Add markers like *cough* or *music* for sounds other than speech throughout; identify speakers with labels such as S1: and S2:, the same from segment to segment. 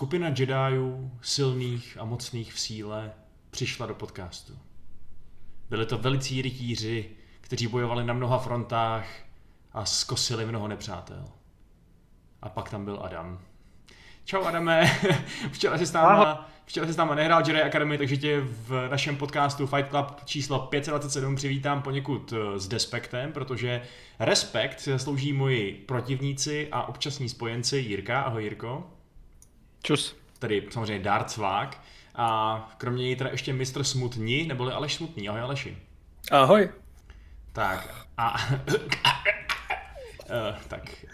S1: Skupina Jediů, silných a mocných v síle, přišla do podcastu. Byli to velicí rytíři, kteří bojovali na mnoha frontách a skosili mnoho nepřátel. A pak tam byl Adam. Čau Adame, *laughs* včera jsi s náma, včera jsi s náma nehrál Jedi Academy, takže tě v našem podcastu Fight Club číslo 527 přivítám poněkud eh, s despektem, protože respekt slouží moji protivníci a občasní spojenci Jirka. Ahoj Jirko.
S2: Čus.
S1: Tedy samozřejmě Darth Svák. A kromě něj teda ještě mistr Smutní, neboli Aleš Smutný. Ahoj Aleši.
S2: Ahoj.
S1: Tak a... *laughs* Eh, tak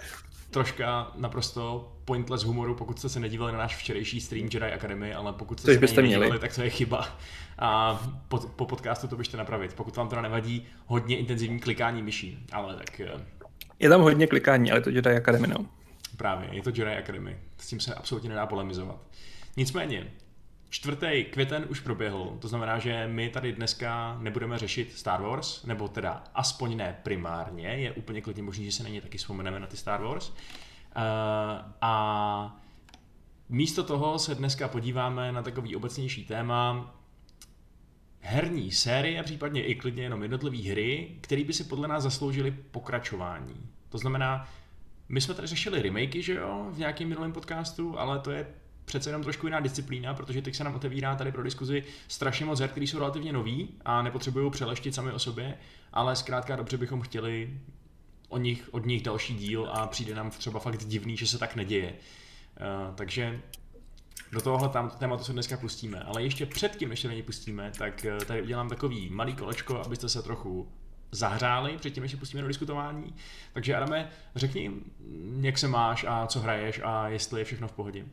S1: troška naprosto pointless humoru, pokud jste se nedívali na náš včerejší stream Jedi Academy, ale pokud jste
S2: Což
S1: se
S2: byste
S1: nedívali,
S2: měli.
S1: tak to je chyba. A po, po podcastu to běžte napravit. Pokud vám teda nevadí hodně intenzivní klikání myší, ale tak eh,
S2: Je tam hodně klikání, ale to Jedi Academy, no.
S1: Právě, je to Jedi Academy. S tím se absolutně nedá polemizovat. Nicméně, čtvrtý květen už proběhl, to znamená, že my tady dneska nebudeme řešit Star Wars, nebo teda aspoň ne primárně, je úplně klidně možný, že se na ně taky vzpomeneme na ty Star Wars. Uh, a místo toho se dneska podíváme na takový obecnější téma, herní série, případně i klidně jenom jednotlivé hry, které by si podle nás zasloužily pokračování. To znamená, my jsme tady řešili remakey, že jo, v nějakém minulém podcastu, ale to je přece jenom trošku jiná disciplína, protože teď se nám otevírá tady pro diskuzi strašně moc her, které jsou relativně nový a nepotřebují přeleštit sami o sobě, ale zkrátka dobře bychom chtěli o nich, od nich další díl a přijde nám třeba fakt divný, že se tak neděje. Uh, takže do tohohle tématu se dneska pustíme, ale ještě předtím, než se do pustíme, tak eh, tady udělám takový malý kolečko, abyste se trochu zahřáli předtím, než se pustíme do diskutování. Takže Adame, řekni, jak se máš a co hraješ a jestli je všechno v pohodě.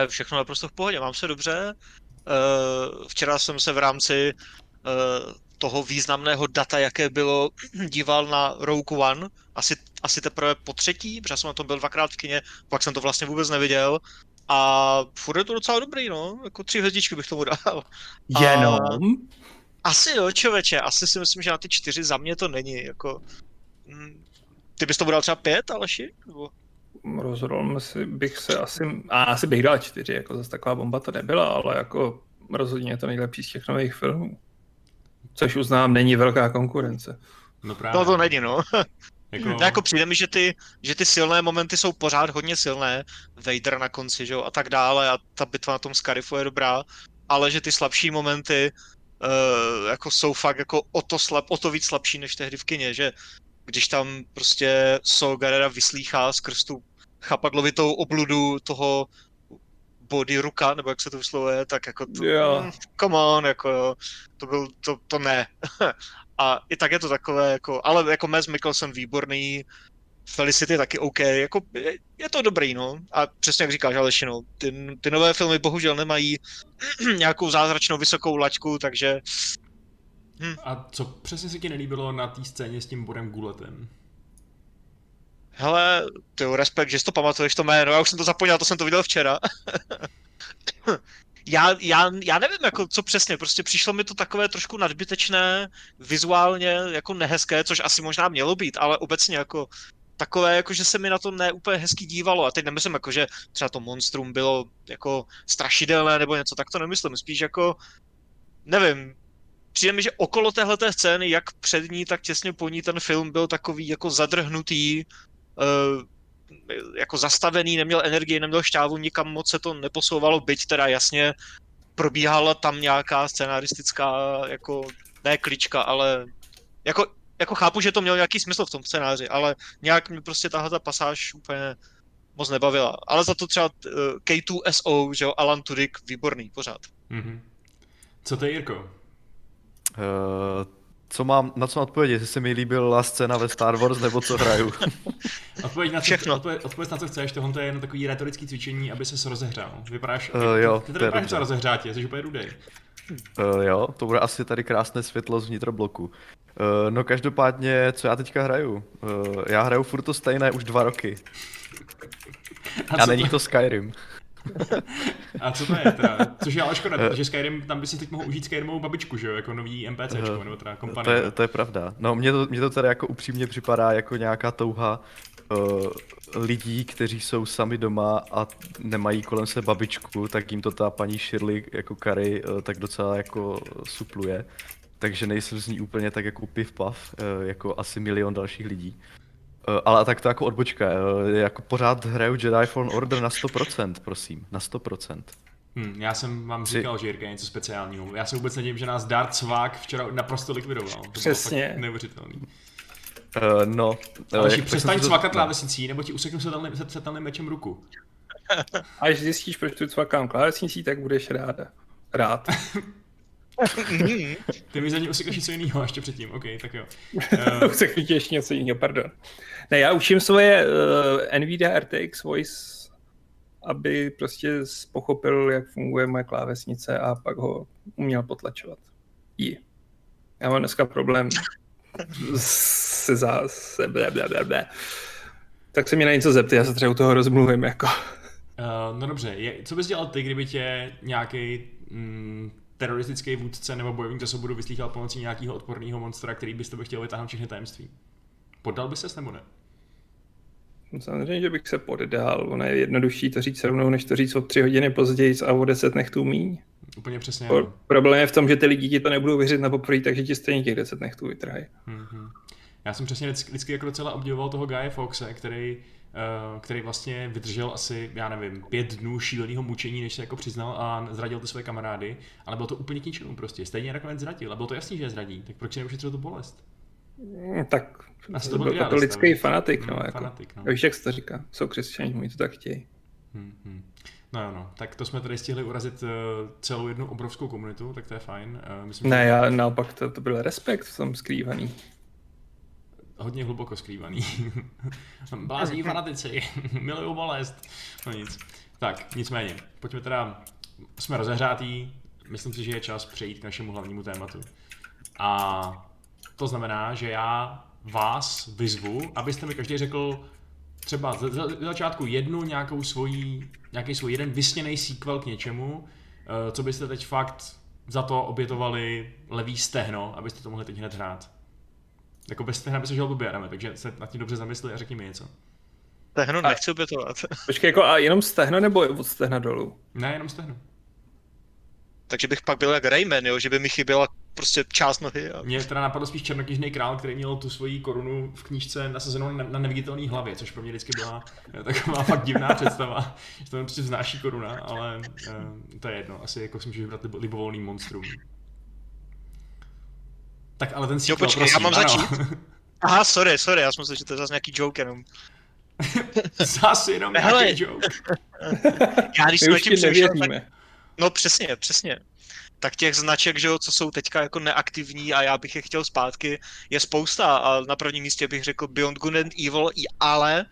S3: Je všechno naprosto v pohodě, mám se dobře. Eh, Včera jsem se v rámci eh, toho významného data, jaké bylo, *clears throat* díval na Rogue One, asi, asi teprve po třetí, protože jsem na tom byl dvakrát v kině, pak jsem to vlastně vůbec neviděl. A furt je to docela dobrý, no, jako tři hvězdičky bych tomu dal. A-
S2: Jenom?
S3: Asi jo, člověče, asi si myslím, že na ty čtyři za mě to není, jako... mm, Ty bys tomu dal třeba pět, Aleši? Nebo...
S2: Rozhodl si, bych se asi, a asi bych dal čtyři, jako zase taková bomba to nebyla, ale jako rozhodně je to nejlepší z těch nových filmů. Což uznám, není velká konkurence.
S1: No právě.
S3: No to není, no. *laughs*
S1: Jako,
S3: No, jako přijde mi, že ty, že ty silné momenty jsou pořád hodně silné, Vader na konci, že jo, a tak dále, a ta bitva na tom Scarifu je dobrá, ale že ty slabší momenty uh, jako jsou fakt jako o to, slab, o to víc slabší než tehdy v kině, že když tam prostě Saul Guerrera vyslýchá skrz tu chapadlovitou obludu toho body ruka, nebo jak se to vyslovuje, tak jako to,
S2: Jo.
S3: mm, come on, jako jo, to byl, to, to ne. *laughs* A i tak je to takové, jako, ale jako Mads Mikkelsen výborný, Felicity taky OK, jako je, je to dobrý, no. A přesně jak říkáš, Aleši, no, ty, ty nové filmy bohužel nemají *clears throat* nějakou zázračnou vysokou laťku, takže
S1: A co přesně se ti nelíbilo na té scéně s tím bodem guletem?
S3: hele, ty jo, respekt, že si to pamatuješ to jméno, já už jsem to zapomněl, to jsem to viděl včera. *laughs* já, já, já nevím, jako co přesně, prostě přišlo mi to takové trošku nadbytečné, vizuálně jako nehezké, což asi možná mělo být, ale obecně jako takové, jako že se mi na to ne úplně hezky dívalo. A teď nemyslím, jako, že třeba to monstrum bylo jako strašidelné nebo něco, tak to nemyslím. Spíš jako, nevím, přijde mi, že okolo téhleté scény, jak před ní, tak těsně po ní ten film byl takový jako zadrhnutý, eh, jako zastavený, neměl energii, neměl šťávu, nikam moc se to neposouvalo, byť teda jasně probíhala tam nějaká scenaristická, jako ne klička, ale jako, jako chápu, že to mělo nějaký smysl v tom scénáři, ale nějak mě prostě tahle ta pasáž úplně moc nebavila. Ale za to třeba eh, K2SO, že jo, Alan Tudyk, výborný pořád.
S1: Mhm. Co to je, Jirko?
S4: Uh, co mám, na co mám odpovědět, jestli se mi líbila scéna ve Star Wars, nebo co hraju? *laughs*
S1: Odpověď na, co,
S3: Všechno.
S1: odpověď, odpověď na co chceš, tohle je jen takový retorický cvičení, aby se rozehřál. Vypadáš,
S4: Eh, jo,
S1: ty, ty
S4: to je
S1: vypadáš docela rozehřátě, jsi úplně rudej.
S4: Uh, jo, to bude asi tady krásné světlo z vnitrobloku. Uh, no každopádně, co já teďka hraju? Uh, já hraju furt to stejné už dva roky. A,
S1: co
S4: není to Skyrim.
S1: A co to je teda? Což je ale škoda, protože Skyrim, tam by si teď mohl užít Skyrimovou babičku, že jo, jako nový NPCčko,
S4: Eh,
S1: nebo teda
S4: To
S1: kompanie.
S4: je, to je pravda. No mně to, mně to teda jako upřímně připadá jako nějaká touha uh, lidí, kteří jsou sami doma a nemají kolem se babičku, tak jim to ta paní Shirley jako Kary uh, tak docela jako supluje. Takže nejsem z ní úplně tak jako piv pav, uh, jako asi milion dalších lidí. Uh, ale tak to jako odbočka, jako pořád hraju Jedi Fallen Order na 100%, prosím, na 100%.
S1: Hmm, já jsem vám říkal, že Jirka je něco speciálního. Já se vůbec nedivím, že nás Dart Svák včera naprosto likvidoval. To
S2: Přesně.
S1: Bylo fakt neuvěřitelný.
S4: Uh, no.
S1: Ale
S4: jak-
S1: přestaň cvakat
S4: no.
S1: klávesnicí, nebo ti useknu setelným, setelným mečem ruku. *laughs*
S2: Až zjistíš, proč tu cvakám klávesnicí, tak budeš ráda. Rád. *laughs*
S1: Ty mi za ní usekneš něco jiného ještě předtím, OK, tak jo. *laughs* Uh,
S2: Řeknu ti ještě něco jiného, pardon. Ne, já učím svoje uh, NVIDIA RTX Voice, aby prostě pochopil, jak funguje moje klávesnice a pak ho uměl potlačovat. I. Já mám dneska problém se za... Se ble, ble, ble, ble. Tak se mě na něco zeptej, já se třeba u toho rozmluvím, jako.
S1: Uh, no dobře, je, co bys dělal ty, kdyby tě nějaký mm, teroristický vůdce nebo bojovník za svobodu vyslýchal pomocí nějakého odporného monstra, který bys to chtěl vytáhnout všechny tajemství? Poddal by ses nebo ne?
S2: Samozřejmě, že bych se poddal, ono je jednodušší to říct rovnou, než to říct o tři hodiny později a o deset nechtů míň.
S1: Úplně přesně. Ano.
S2: Problém je v tom, že ty lidi ti to nebudou věřit na poprvé, takže ti stejně těch deset nechtů vytrhají.
S1: Mhm. Já jsem přesně vždycky, vždycky jako docela obdivoval toho Guy Foxe, který, uh, který vlastně vydržel asi, já nevím, pět dnů šíleného mučení, než se jako přiznal a zradil ty své kamarády, ale bylo to úplně k ničemu prostě. Stejně nakonec zradil a bylo to jasný, že je zradí, tak proč si neušetřil tu bolest?
S2: Mm, Tak
S1: Asi
S2: to
S1: to
S2: byl
S1: byl
S2: katolický
S1: idealista,
S2: fanatik, no,
S1: Mm,
S2: jako.
S1: fanatik, no.
S2: Víš, jak se to říká? Jsou křesťané, oni to tak chtějí.
S1: Hmm, hmm. No jo, no. Tak to jsme tady stihli urazit uh, celou jednu obrovskou komunitu, tak to je fajn. Uh, myslím,
S2: Ne,
S1: že
S2: já naopak, to, to byl respekt v tom skrývaný.
S1: Hodně hluboko skrývaný. *laughs* Blázní fanatici, *laughs* milují bolest. No nic. Tak, nicméně, pojďme teda, jsme rozehřátí, myslím si, že je čas přejít k našemu hlavnímu tématu. A to znamená, že já vás vyzvu, abyste mi každý řekl třeba za, za, za začátku jednu nějakou svojí, nějaký svůj jeden vysněný sequel k něčemu, eh, co byste teď fakt za to obětovali levý stehno, abyste to mohli teď hned hrát. Jako bez stehna by se žil blbě, Adame, takže se nad tím dobře zamysli a řekni mi něco.
S3: Tehno
S2: A-
S3: nechci obětovat. *laughs*
S2: Počkej, jako a jenom stehno nebo od stehna dolů?
S1: Ne, jenom stehno.
S3: Takže bych pak byl jak Rayman, jo, že by mi chyběla prostě část nohy. A...
S1: Mě teda napadl spíš černokněžný král, který měl tu svoji korunu v knížce nasazenou na, na neviditelné hlavě, což pro mě vždycky byla eh, taková fakt divná představa, *laughs* že to prostě vznáší koruna, ale uh, to je jedno, asi jako si můžeš vybrat libo, libovolný monstrum. Tak ale ten sequel,
S3: počkej, já
S1: prosím,
S3: mám
S1: ano.
S3: začít? *laughs* Aha, sorry, sorry, já jsem myslel, že to je zase nějaký joke jenom. *laughs*
S1: Zas jenom
S3: Hele.
S1: nějaký joke. *laughs*
S3: Já když
S2: už
S3: tím
S2: ti
S3: přemýšlel, tak. No přesně, přesně. Tak těch značek, že jo, co jsou teďka jako neaktivní a já bych je chtěl zpátky, je spousta a na prvním místě bych řekl Beyond Good and Evil, i ale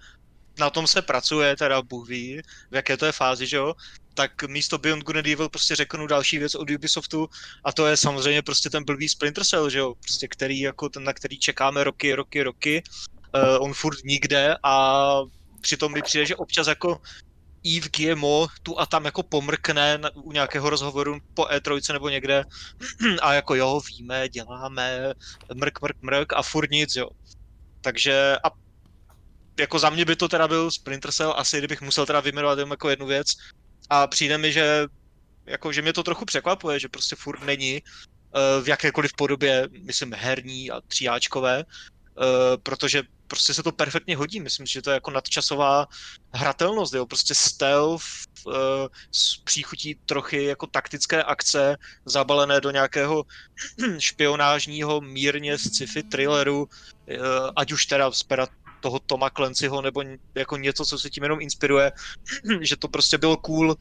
S3: na tom se pracuje, teda Bůh ví, v jaké to je fázi, že jo, tak místo Beyond Good and Evil prostě řeknu další věc od Ubisoftu a to je samozřejmě prostě ten blbý Splinter Cell, že jo, prostě který jako ten, na který čekáme roky, roky, roky, uh, on furt nikde a přitom mi přijde, že občas jako Yves Guillemot tu a tam jako pomrkne na, u nějakého rozhovoru po E3 nebo někde. *clears throat* A jako jo, víme, děláme, mrk, mrk, mrk a furt nic, jo. Takže a jako za mě by to teda byl Splinter Cell, asi kdybych musel teda vyjmenovat jenom jako jednu věc a přijde mi, že jako, že mě to trochu překvapuje, že prostě furt není eh, v jakékoliv podobě, myslím, herní a tříáčkové, eh, protože prostě se to perfektně hodí. Myslím, že to je jako nadčasová hratelnost, jo, prostě stealth uh, s příchutí trochy jako taktické akce zabalené do nějakého *clears throat* špionážního mírně sci-fi thrilleru, ať už teda z toho Toma Clancyho nebo jako něco, co se tím jenom inspiruje, *clears throat* že to prostě bylo cool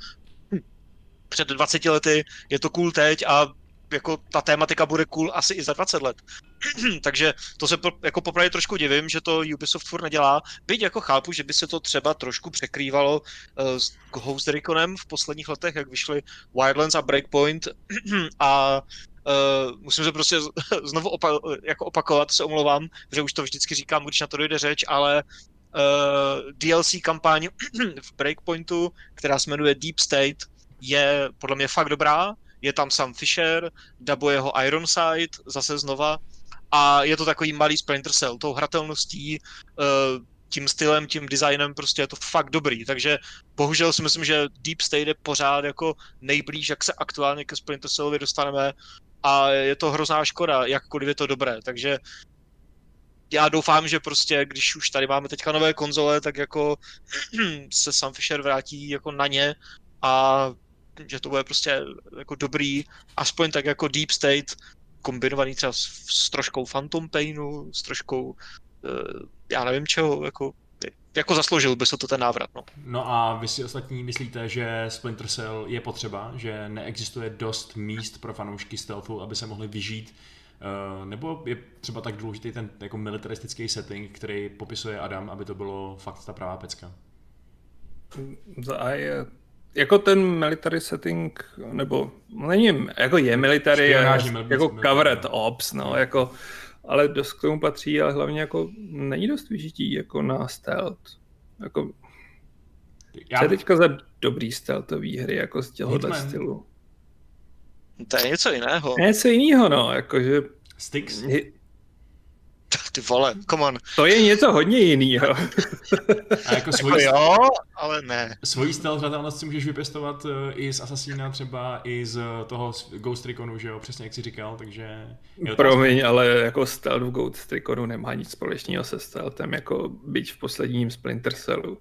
S3: před 20 lety, je to cool teď a jako ta tématika bude cool asi i za 20 let. *clears throat* Takže to se po, jako popravdě trošku divím, že to Ubisoft furt nedělá. Byť jako chápu, že by se to třeba trošku překrývalo uh, s Ghost Reconem v posledních letech, jak vyšly Wildlands a Breakpoint *clears throat* a Uh, musím se prostě *laughs* znovu opa- jako opakovat, se omlouvám, že už to vždycky říkám, když na to dojde řeč, ale uh, DLC kampaň *clears throat* v Breakpointu, která se jmenuje Deep State, je podle mě fakt dobrá. Je tam Sam Fisher, dabuje ho Ironside, zase znova. A je to takový malý Splinter Cell, tou hratelností, uh, tím stylem, tím designem prostě je to fakt dobrý, takže bohužel si myslím, že Deep State je pořád jako nejblíž, jak se aktuálně ke Splinter Cellovi dostaneme a je to hrozná škoda, jakkoliv je to dobré, takže já doufám, že prostě, když už tady máme teďka nové konzole, tak jako *clears throat* se Sam Fisher vrátí jako na ně a že to bude prostě jako dobrý, aspoň tak jako Deep State, kombinovaný třeba s, s troškou Phantom Painu, s troškou, uh, já nevím čeho, jako, jako zasloužil by se to ten návrat. No.
S1: no a vy si ostatní myslíte, že Splinter Cell je potřeba, že neexistuje dost míst pro fanoušky stealthu, aby se mohli vyžít Uh, nebo je třeba tak důležitý ten jako militaristický setting, který popisuje Adam, aby to bylo fakt ta pravá pecka?
S2: A je, jako ten military setting, nebo není, jako je military, je, jako covered ops, no, jako, ale dost k tomu patří, ale hlavně jako není dost vyžití jako na stealth. Jako, Já... co je teďka za dobrý stealthový hry, jako z těhohle stylu?
S3: To je něco jiného.
S2: Je něco jiného, no, jakože...
S1: Styx? *laughs*
S3: Ty vole, come on.
S2: To je něco hodně jiného.
S1: A jako svojí,
S3: jako jo, ale ne.
S1: Svojí stealth si můžeš vypěstovat eh, i z Assassina třeba, i z toho Ghost Reconu, že jo, přesně jak jsi říkal, takže...
S2: Jo, Promiň, to... ale jako stealth v Ghost Reconu nemá nic společného se stealthem, jako byť v posledním Splinter Cellu.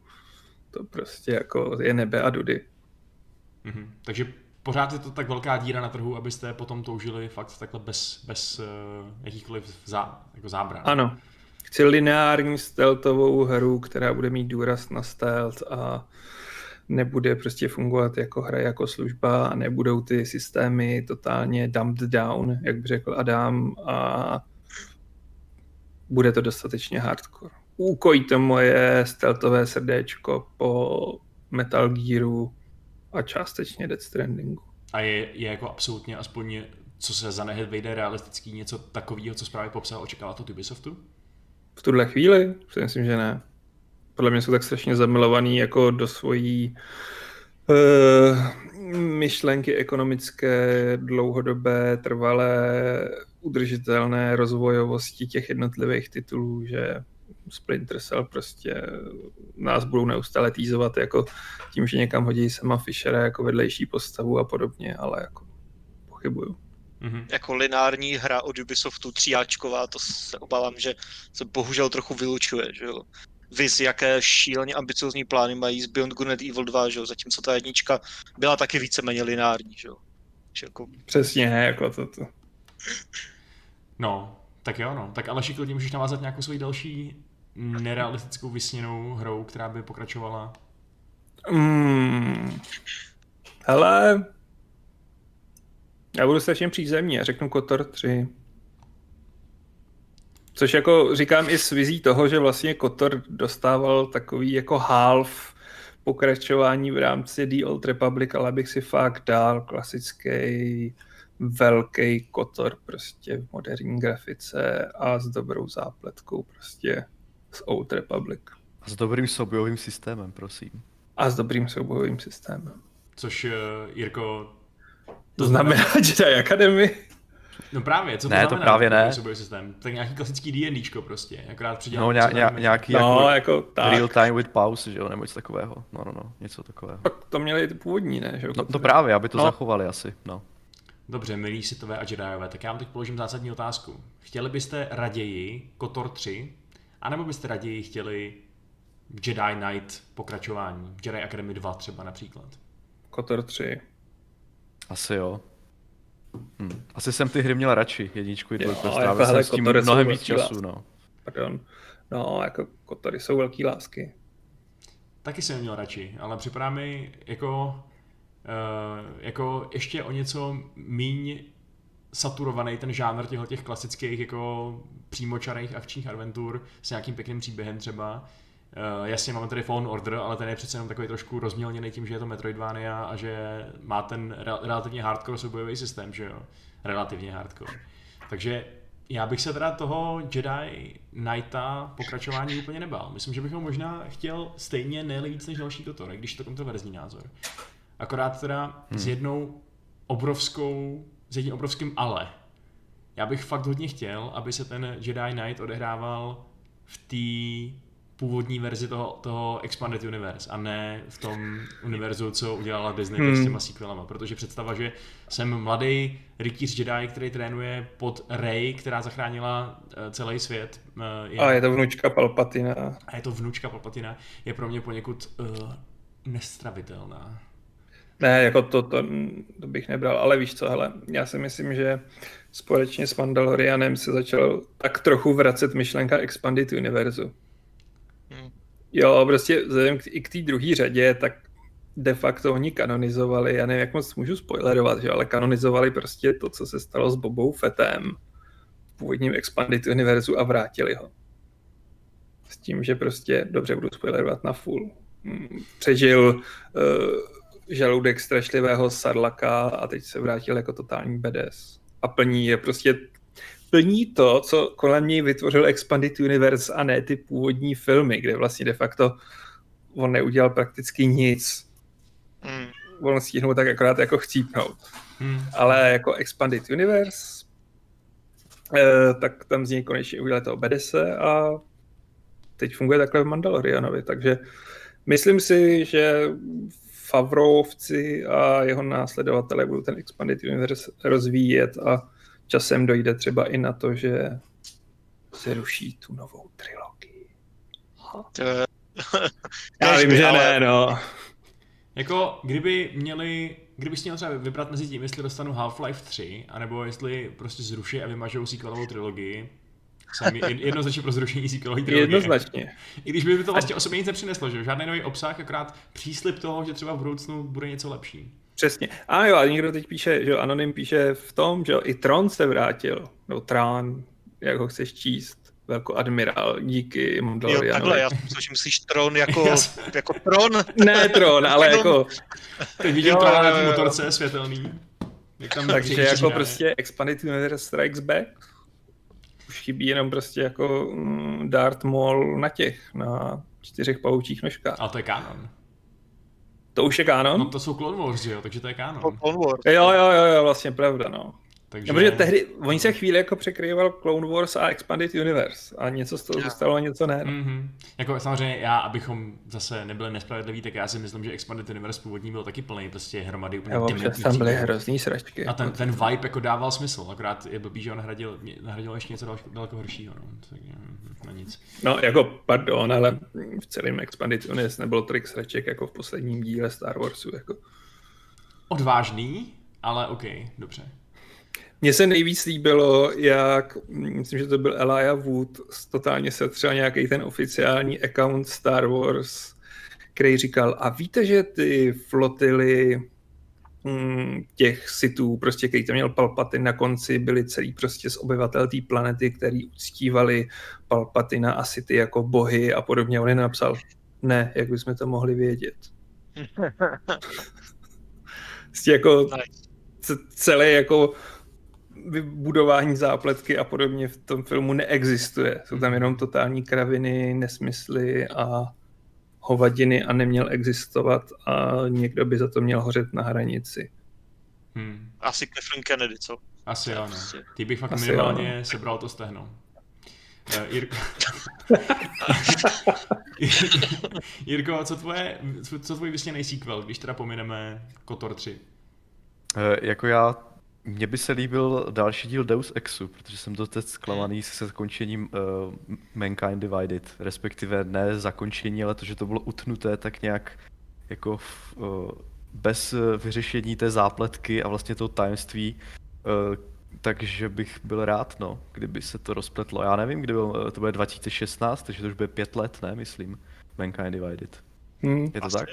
S2: To prostě jako je nebe a dudy.
S1: Mhm. Takže pořád je to tak velká díra na trhu, abyste potom toužili fakt takhle bez, bez uh, jakýchkoliv zá, jako zábran.
S2: Ano. Chci lineární stealthovou hru, která bude mít důraz na stealth a nebude prostě fungovat jako hra, jako služba a nebudou ty systémy totálně dumped down, jak by řekl Adam, a bude to dostatečně hardcore. Úkojí to moje stealthové srdéčko po Metal Gearu a částečně Death Strandingu.
S1: A je, je jako absolutně aspoň, co se za nehet vejde realistický, něco takového, co právě popsal, očekávat od Ubisoftu?
S2: V tuhle chvíli? Si myslím, že ne. Podle mě jsou tak strašně zamilovaný jako do svojí uh, myšlenky ekonomické, dlouhodobé, trvalé, udržitelné rozvojovosti těch jednotlivých titulů, že Splinter Cell prostě nás budou neustále týzovat jako tím, že někam hodí sama Fishera jako vedlejší postavu a podobně, ale jako pochybuju.
S3: Mm-hmm. Jako lineární hra od Ubisoftu tříáčková, to se obávám, že se bohužel trochu vylučuje, že jo. Viz, jaké šíleně ambiciozní plány mají z Beyond Good and Evil 2, že jo, zatímco ta jednička byla taky víceméně lineární, že jo. Že
S2: jako... Přesně, jako to, to.
S1: No, tak jo, no. Tak ale klidně můžeš navázat nějakou svoji další nerealistickou vysněnou hrou, která by pokračovala?
S2: Hmm. Hele, já budu strašně přízemní a řeknu Kotor 3. Což jako říkám i s vizí toho, že vlastně Kotor dostával takový jako half pokračování v rámci The Old Republic, ale bych si fakt dal klasický velký Kotor prostě v moderní grafice a s dobrou zápletkou prostě z Old Republic.
S4: A s dobrým soubojovým systémem, prosím.
S2: A s dobrým soubojovým systémem.
S1: Což, uh, Jirko...
S2: To znamená *laughs* Jedi Academy?
S1: No právě, co to
S4: ne,
S1: znamená?
S4: to právě ne.
S1: Soubojový systém. Tak nějaký klasický D&Dčko prostě, akorát
S4: přidělám. No, ně, ně, nějaký
S2: no, jako, jako tak.
S4: real time with pause, že jo, nebo něco takového. No, no, no, něco takového.
S2: Tak to měli ty původní, ne?
S4: Že? No, to právě, aby to no. zachovali asi, no.
S1: Dobře, milí sitové a Jediové, tak já vám teď položím zásadní otázku. Chtěli byste raději KOTOR 3 a nebo byste raději chtěli Jedi Knight pokračování, Jedi Academy 2 třeba například?
S2: Kotor 3.
S4: Asi jo. Hm. Asi jsem ty hry měl radši, jedničku i dvojku,
S2: strávil
S4: jsem s tím mnohem víc času, no.
S2: Pardon. No, jako Kotory jsou velký lásky.
S1: Taky jsem měl radši, ale připadá mi jako, uh, jako ještě o něco míň saturovaný ten žánr těchto těch klasických jako přímočarých akčních adventur s nějakým pěkným příběhem třeba. Uh, jasně máme tady Fallen Order, ale ten je přece jenom takový trošku rozmělněný tím, že je to Metroidvania a že má ten re- relativně hardcore soubojový systém, že jo? Relativně hardcore. Takže já bych se teda toho Jedi Knighta pokračování úplně nebál. Myslím, že bych ho možná chtěl stejně nejvíc než další toto, když je to kontroverzní názor. Akorát teda hmm. s jednou obrovskou s jedním obrovským ale. Já bych fakt hodně chtěl, aby se ten Jedi Knight odehrával v té původní verzi toho, toho Expanded Universe a ne v tom univerzu, co udělala Disney
S2: Hmm.
S1: s těma sequelama, protože představa, že jsem mladý rytíř Jedi, který trénuje pod Rey, která zachránila eh, celý svět, eh, je,
S2: A je to vnučka Palpatina.
S1: a je to vnučka Palpatina, je pro mě poněkud uh, nestravitelná.
S2: Ne, jako to, to, to bych nebral, ale víš co, hele, já si myslím, že společně s Mandalorianem se začal tak trochu vracet myšlenka Expanded Univerzu.
S3: Hmm.
S2: Jo, prostě vzhledem k, i k té druhé řadě, tak de facto oni kanonizovali, já nevím, jak moc můžu spoilerovat, že, ale kanonizovali prostě to, co se stalo s Bobou Fettem v původním Expanded Univerzu a vrátili ho. S tím, že prostě, dobře budu spoilerovat na full, mm, přežil uh, žaludek strašlivého Sarlaka a teď se vrátil jako totální BDS. A plní je prostě plní to, co kolem něj vytvořil Expanded Universe a ne ty původní filmy, kde vlastně de facto on neudělal prakticky nic.
S3: Hmm.
S2: On stihnul tak akorát jako chcípnout.
S1: Hmm.
S2: Ale jako Expanded Universe, eh, tak tam z něj konečně udělali toho BDS a teď funguje takhle v Mandalorianovi, takže myslím si, že Favrovci a jeho následovatelé budou ten Expanded Universe rozvíjet a časem dojde třeba i na to, že se ruší tu novou trilogii.
S3: To je- *laughs*
S2: Já vím,
S3: by,
S2: že
S3: ale-
S2: ne, no.
S1: Jako, kdyby měli, kdybys měl třeba vybrat mezi tím, jestli dostanu Half-Life 3, anebo jestli prostě zruší a vymažou sequelovou trilogii, jsem je- jednoznačně pro zrušení sequelové trilogie.
S2: Jednoznačně.
S1: I když by mi to vlastně osobně nic nepřineslo, že jo? žádný nový obsah, akorát příslip toho, že třeba v budoucnu bude něco lepší.
S2: Přesně. A jo, a někdo teď píše, že jo, Anonym píše v tom, že jo, i Tron se vrátil, no Tron, jak ho chceš číst, jako admirál, díky
S3: Jo,
S2: Mandalorianovi.
S3: takhle, já jsem myslel, že myslíš tron jako, *laughs* jako tron.
S2: Ne Tron, ale jako,
S1: Teď vidím
S2: Jo,
S1: to na
S2: jo,
S1: té
S2: jo.
S1: motorce světelný. Jak tam
S2: takže jako prostě Expanded Universe Strikes Back. Už chybí jenom prostě jako mm, Darth Maul na těch, na čtyřech pavoučích nožkách.
S1: Ale to je kanon.
S2: To už je kánon?
S1: No to jsou Clone Wars, že jo, takže to je kanon.
S3: Clone Wars.
S2: Jo, jo, jo, jo, vlastně pravda, no.
S1: Takže...
S2: No, protože tehdy, oni se chvíli jako překrýval Clone Wars a Expanded Universe a něco z toho
S3: Jo.
S2: zůstalo a něco ne.
S1: Mm-hmm. Jako samozřejmě já, abychom zase nebyli nespravedliví, tak já si myslím, že Expanded Universe původní byl taky plný prostě hromady úplně
S2: Jo, tam byly hrozný sračky.
S1: A ten, ten vibe jako dával smysl, akorát je blbý, že on nahradil, nahradil ještě něco daleko, daleko horšího, no. Mm, na nic.
S2: No, jako, pardon, ale v celém Expanded Universe nebylo tolik sraček jako v posledním díle Star Warsu. Jako.
S1: Odvážný, ale OK, dobře.
S2: Mně se nejvíc líbilo, jak, myslím, že to byl Elijah Wood, totálně se třeba nějaký ten oficiální account Star Wars, který říkal, a víte, že ty flotily mm, těch sitů, prostě, který tam měl Palpatine na konci, byli celý prostě z obyvatel té planety, který uctívali Palpatina a Sity jako bohy a podobně. On jen napsal, ne, jak bychom to mohli vědět. *laughs* Prostě jako
S3: Nice.
S2: c- celé jako vybudování zápletky a podobně v tom filmu neexistuje. Jsou tam jenom totální kraviny, nesmysly a hovadiny a neměl existovat a někdo by za to měl hořet na hranici.
S1: Hmm.
S3: Asi Kathleen Kennedy, co?
S1: Asi jo, no.
S3: Prostě.
S1: Ty bych fakt
S2: Asi
S1: minimálně sebral to stehno. Uh, Jirko... *laughs* Jirko, co, tvoje, co, tvůj vysněný sequel, když teda pomineme Kotor 3?
S4: Eh, jako já, mně by se líbil další díl Deus Exu, protože jsem to teď zklamaný se zakončením uh, Mankind Divided, respektive ne zakončení, ale to, že to bylo utnuté tak nějak jako v, uh, bez vyřešení té zápletky a vlastně toho tajemství, uh, takže bych byl rád, no, kdyby se to rozpletlo. Já nevím, kdy byl, eh, to bude 2016, takže to už bude pět let, ne, myslím, Mankind Divided.
S2: Hmm.
S4: Je to
S3: Asi.
S4: tak?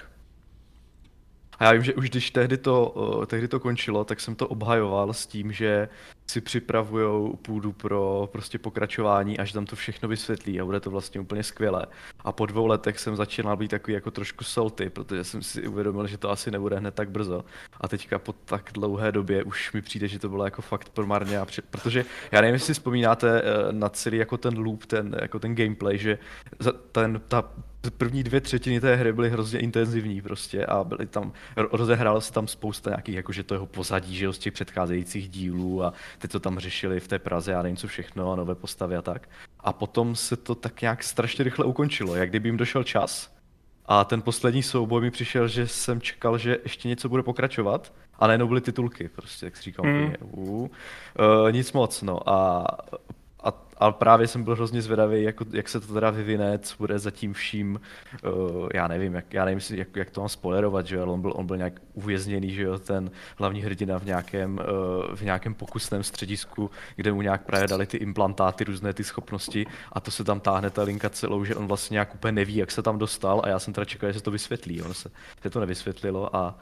S4: A já vím, že už když tehdy to, tehdy to končilo, tak jsem to obhajoval s tím, že si připravujou půdu pro prostě pokračování, až tam to všechno vysvětlí a bude to vlastně úplně skvělé. A po dvou letech jsem začínal být takový jako trošku salty, protože jsem si uvědomil, že to asi nebude hned tak brzo. A teďka po tak dlouhé době už mi přijde, že to bylo jako fakt promarně, při... protože já nevím, jestli si vzpomínáte eh, na celý jako ten loop, ten, jako ten gameplay, že ten, ta první dvě třetiny té hry byly hrozně intenzivní prostě a byly tam, ro- rozehrálo se tam spousta nějakých, jakože to jeho pozadí, že jo, z těch předcházejících dílů a teď to tam řešili v té Praze, já nevím co všechno a nové postavy a tak. A potom se to tak nějak strašně rychle ukončilo, jak kdyby jim došel čas. A ten poslední souboj mi přišel, že jsem čekal, že ještě něco bude pokračovat. A najednou byly titulky, prostě, jak si říkám,
S2: Hmm.
S4: mm. uh, uh, nic moc, no. A, a, a právě jsem byl hrozně zvědavý, jako, jak se to teda vyvine, co bude za tím vším, uh, já nevím, jak, já nevím, jak, jak to mám spoilerovat, že on byl, on byl nějak uvězněný, že jo, ten hlavní hrdina v nějakém, uh, v nějakém pokusném středisku, kde mu nějak právě dali ty implantáty, různé ty schopnosti a to se tam táhne ta linka celou, že on vlastně nějak úplně neví, jak se tam dostal a já jsem teda čekal, že se to vysvětlí, ono se, se to nevysvětlilo a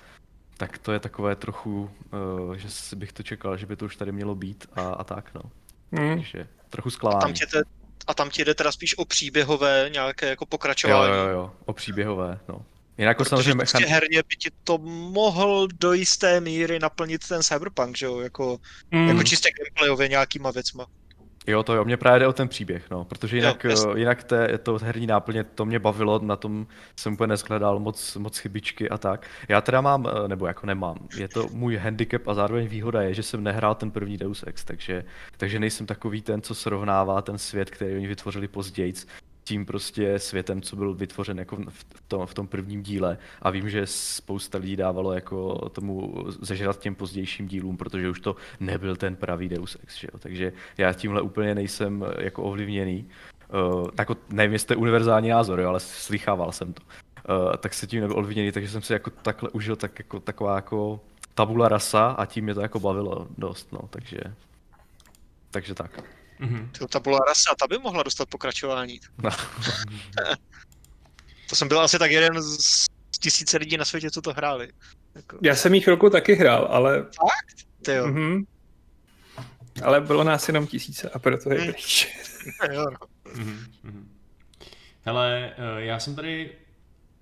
S4: tak to je takové trochu, uh, že bych to čekal, že by to už tady mělo být a, a tak no.
S2: Hmm.
S4: Takže trochu
S3: A
S4: zklamání.
S3: tam, tě te, a tam ti jde teda spíš o příběhové nějaké jako
S4: Jo,
S3: pokračování.
S4: jo, jo, o příběhové, no. Jinak jako
S3: Protože
S4: samozřejmě
S3: prostě
S4: mechan...
S3: herně by ti to mohl do jisté míry naplnit ten Cyberpunk, že jo, jako,
S2: Hmm.
S3: jako čistě gameplayově nějakýma věcma.
S4: Jo, to jo, mě právě jde o ten příběh, no, protože jinak,
S3: Jo,
S4: jinak té, to herní náplně, to mě bavilo, na tom jsem úplně neshledal moc, moc chybičky a tak. Já teda mám, eh, nebo jako nemám, je to můj handicap a zároveň výhoda je, že jsem nehrál ten první Deus Ex, takže, takže nejsem takový ten, co srovnává ten svět, který oni vytvořili později, tím prostě světem, co byl vytvořen jako v tom, v tom prvním díle a vím, že spousta lidí dávalo jako tomu zežrat těm pozdějším dílům, protože už to nebyl ten pravý Deus Ex, že jo? takže já tímhle úplně nejsem jako ovlivněný. Uh, tak nevím, jestli to je univerzální názor, jo, ale slychával jsem to. Uh, tak se tím nebyl ovlivněný, takže jsem si jako takhle užil tak jako, taková jako tabula rasa a tím mě to jako bavilo dost, no, takže, takže tak.
S1: Mhm.
S3: To tabula rasa, ta by mohla dostat pokračování.
S4: No. *laughs*
S3: To jsem byl asi tak jeden z tisíce lidí na světě, co to hráli. Jako,
S2: Já jsem jí chvilku taky hrál, ale...
S3: ty jo.
S2: Mhm. Ale bylo nás jenom tisíce a proto je pryč. *laughs*
S3: jo no.
S1: Mhm, mhm. Hele, eh, já jsem tady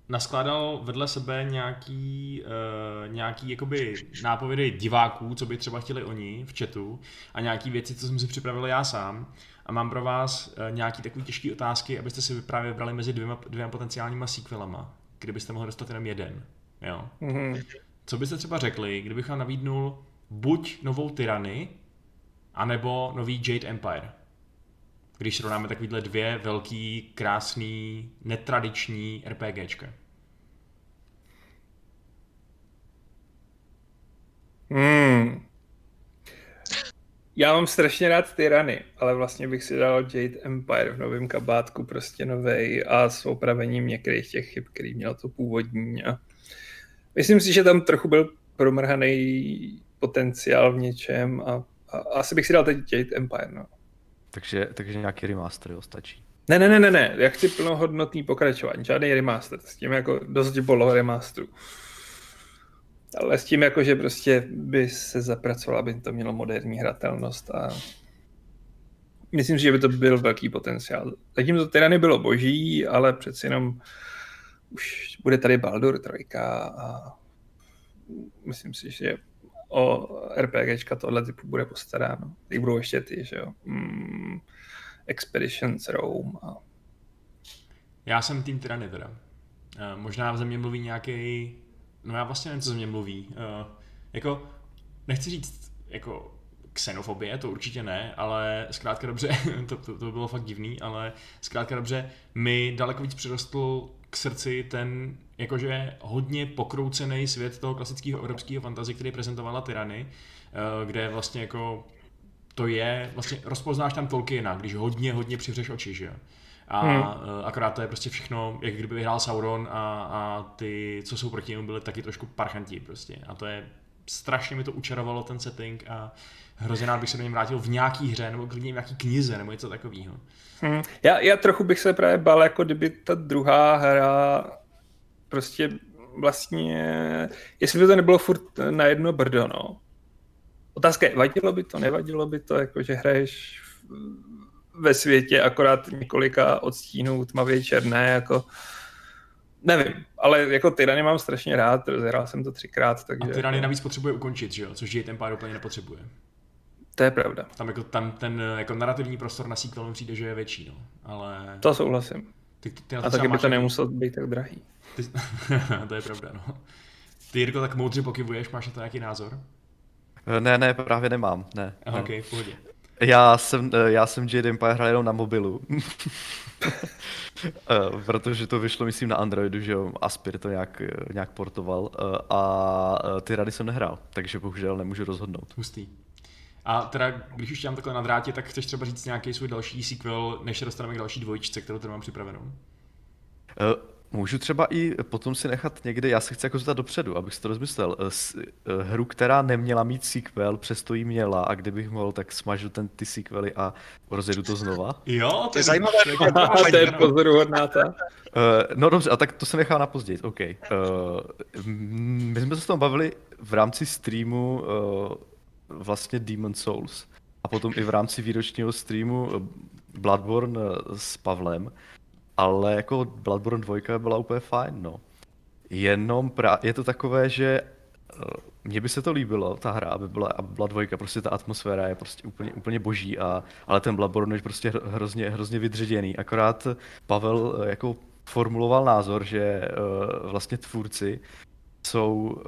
S1: naskládal vedle sebe nějaký, uh, nějaký jakoby nápovědy diváků, co by třeba chtěli oni v chatu a nějaký věci, co jsem si připravil já sám. A mám pro vás uh, nějaký takový těžké otázky, abyste si právě vybrali mezi dvěma, dvěma potenciálníma sequelama, kdybyste mohli dostat jenom jeden. Jo.
S2: Mhm.
S1: Co byste třeba řekli, kdybych vám nabídnul buď novou Tyranny, anebo nový Jade Empire? Když srovnáme takovýhle dvě velký, krásný, netradiční RPGčka.
S2: Hmm. Já mám strašně rád Tyrany, ale vlastně bych si dal Jade Empire v novém kabátku, prostě novej a s opravením některých těch chyb, který měl to původní. A myslím si, že tam trochu byl promrhaný potenciál v něčem a, a asi bych si dal teď Jade Empire, no.
S4: Takže, takže nějaký remaster, jo, stačí.
S2: Ne, ne, ne, ne, ne, já chci plnohodnotný pokračování, žádný remaster, s tím jako dost bylo remasteru. Ale s tím jako, že prostě by se zapracovala, aby to mělo moderní hratelnost a myslím si, že by to byl velký potenciál. Zatím to teda nebylo boží, ale přeci jenom už bude tady Baldur trojka a myslím si, že o RPGčka tohle typu bude postaráno. Teď budou ještě ty, že jo. Mm, Expeditions Rome a
S1: Já jsem tým teda. Eh, Možná v země mluví nějaký, no já vlastně nevím, co ze mě mluví. Eh, Jako, nechci říct, jako xenofobie, to určitě ne, ale zkrátka dobře, *laughs* to, to, to bylo fakt divný, ale zkrátka dobře, mi daleko víc přirostl k srdci ten jakože hodně pokroucený svět toho klasického evropského fantazy, který prezentovala Tyranny, eh, kde vlastně jako to je, vlastně rozpoznáš tam Tolkiena, když hodně, hodně přivřeš oči, že jo. A
S2: Hmm.
S1: hmm. akorát to je prostě všechno, jak kdyby vyhrál Sauron a, a ty, co jsou proti němu, byly taky trošku parchanti prostě. A to je, strašně mi to učarovalo ten setting a hrozně rád bych se do něm vrátil v nějaký hře, nebo klidně v nějaký knize, nebo něco takového.
S2: Hmm. Já, já trochu bych se právě bál, jako kdyby ta druhá hra prostě vlastně, jestli by to nebylo furt na jedno brdo, no. Otázka je, vadilo by to, nevadilo by to, jako že hraješ ve světě akorát několika odstínů tmavě černé, jako nevím, ale jako Tyrany mám strašně rád, rozhrál jsem to třikrát, takže
S1: A Tyranny
S2: jako,
S1: navíc potřebuje ukončit, že jo, což Jade Empire úplně nepotřebuje.
S2: To je pravda,
S1: Tam jako tam ten jako narrativní prostor na sequel mi přijde, že je větší, no. Ale
S2: to souhlasím.
S1: ty, ty, ty na
S2: A taky by to nemuselo být tak drahý.
S1: Ty, *laughs* to je pravda, no. Ty, Jirko, tak moudře pokyvuješ, máš na to nějaký názor?
S4: Eh, Ne, ne, právě nemám, ne.
S1: Aha,
S4: ne.
S1: ok, v pohodě.
S4: Já jsem, eh, já jsem Jade Empire hrál jenom na mobilu. *laughs* Eh, Protože to vyšlo, myslím, na Androidu, že jo, Aspir to nějak, nějak portoval a ty rady jsem nehrál, takže bohužel nemůžu rozhodnout.
S1: Hustý. A teda, když už tě mám takhle na drátě, tak chceš třeba říct nějaký svůj další sequel, než se dostaneme k další dvojčce, kterou tady mám připravenou.
S4: Eh, Můžu třeba i potom si nechat někde, já se chci jako zeptat dopředu, abych si to rozmyslel, eh, eh, hru, která neměla mít sequel, přesto ji měla a kdybych mohl, tak smažu ten ty sequely a rozjedu to to
S1: Jo,
S3: To je zajímavé.
S2: A to je pozoruhodná ta.
S4: No dobře, a tak to se nechám na později, OK. My jsme se s tom bavili v rámci streamu vlastně Demon Souls a potom i v rámci výročního streamu eh, Bloodborne eh, s Pavlem, ale jako Bloodborne 2 byla úplně fajn, no. Jenom pra- je to takové, že eh, mně by se to líbilo, ta hra, aby byla, aby byla dvojka, prostě ta atmosféra je prostě úplně, úplně boží, a, ale ten Bloodborne je prostě hro- hrozně, hrozně vydředěný. Akorát Pavel jako formuloval názor, že uh, vlastně tvůrci jsou,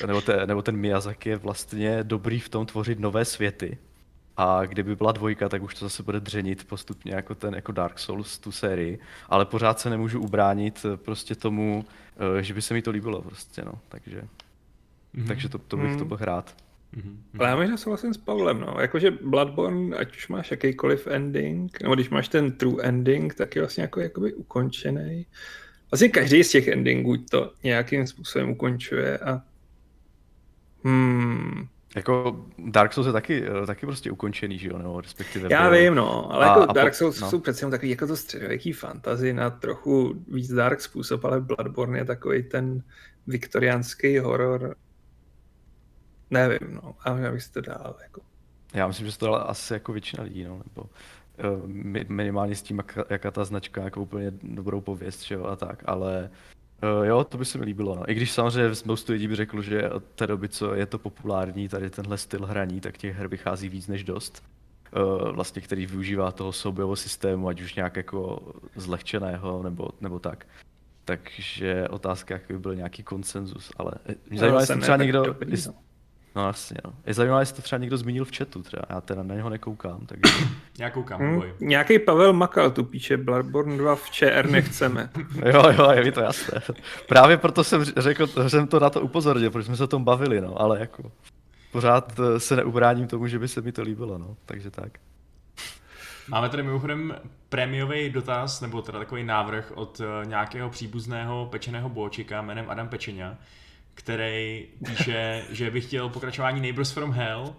S4: uh, nebo, te, nebo ten Miyazaki je vlastně dobrý v tom tvořit nové světy. A kdyby byla dvojka, tak už to zase bude dřenit postupně jako ten jako Dark Souls tu sérii. Ale pořád se nemůžu ubránit eh, prostě tomu, eh, že by se mi to líbilo prostě, no. Takže,
S1: Mhm.
S4: takže to, to bych to byl rád.
S1: Mhm.
S2: Ale já možná souhlasím s Pavlem, no. Jakože Bloodborne, ať už máš jakýkoliv ending, nebo když máš ten true ending, tak je vlastně jako jakoby ukončený. Vlastně každý z těch endingů to nějakým způsobem ukončuje a hmm,
S4: Jako Dark Souls je taky, eh, taky prostě ukončený, že jo, nebo respektive
S2: já
S4: byl.
S2: vím, no, ale
S4: A-
S2: jako
S4: a
S2: Dark Souls
S4: no.
S2: jsou přece jenom takový jako to středověký fantasy na trochu víc dark způsob, ale Bloodborne je takový ten viktoriánský horor. Nevím, no, a já bych si to dál, jako.
S4: Já myslím, že to dala asi jako většina lidí, no, nebo minimálně s tím, jaká, jaká ta značka jako úplně dobrou pověst, že jo, a tak, ale eh, jo, to by se mi líbilo, no. I když samozřejmě spoustu lidí by řekl, že od té doby, co je to populární, tady tenhle styl hraní, tak těch her vychází víc než dost. Eh, vlastně, který využívá toho soubojového systému, ať už nějak jako zlehčeného, nebo, nebo tak. Takže otázka, jak by byl nějaký konsenzus, ale eh, mě zajímá, jestli třeba někdo,
S2: dobrý,
S4: jest-
S2: no.
S4: Jasně, no. Je zajímavé, jestli to třeba někdo zmínil v chatu třeba, já teda na něho nekoukám, takže...
S1: Já koukám,
S2: Hmm, nějaký Pavel Makal tu píše, Bloodborne 2 v ČR nechceme. *laughs*
S4: jo, jo, je mi to jasné. Právě proto jsem řekl, že jsem to na to upozornil, protože jsme se o tom bavili, no, ale jako... Pořád eh, se neubráním tomu, že by se mi to líbilo, no, takže tak.
S1: Máme tady mimochodem prémiový dotaz, nebo teda takový návrh od eh, nějakého příbuzného pečeného bočika jménem Adam Pečeňa, který píše, že by chtěl pokračování Neighbors from Hell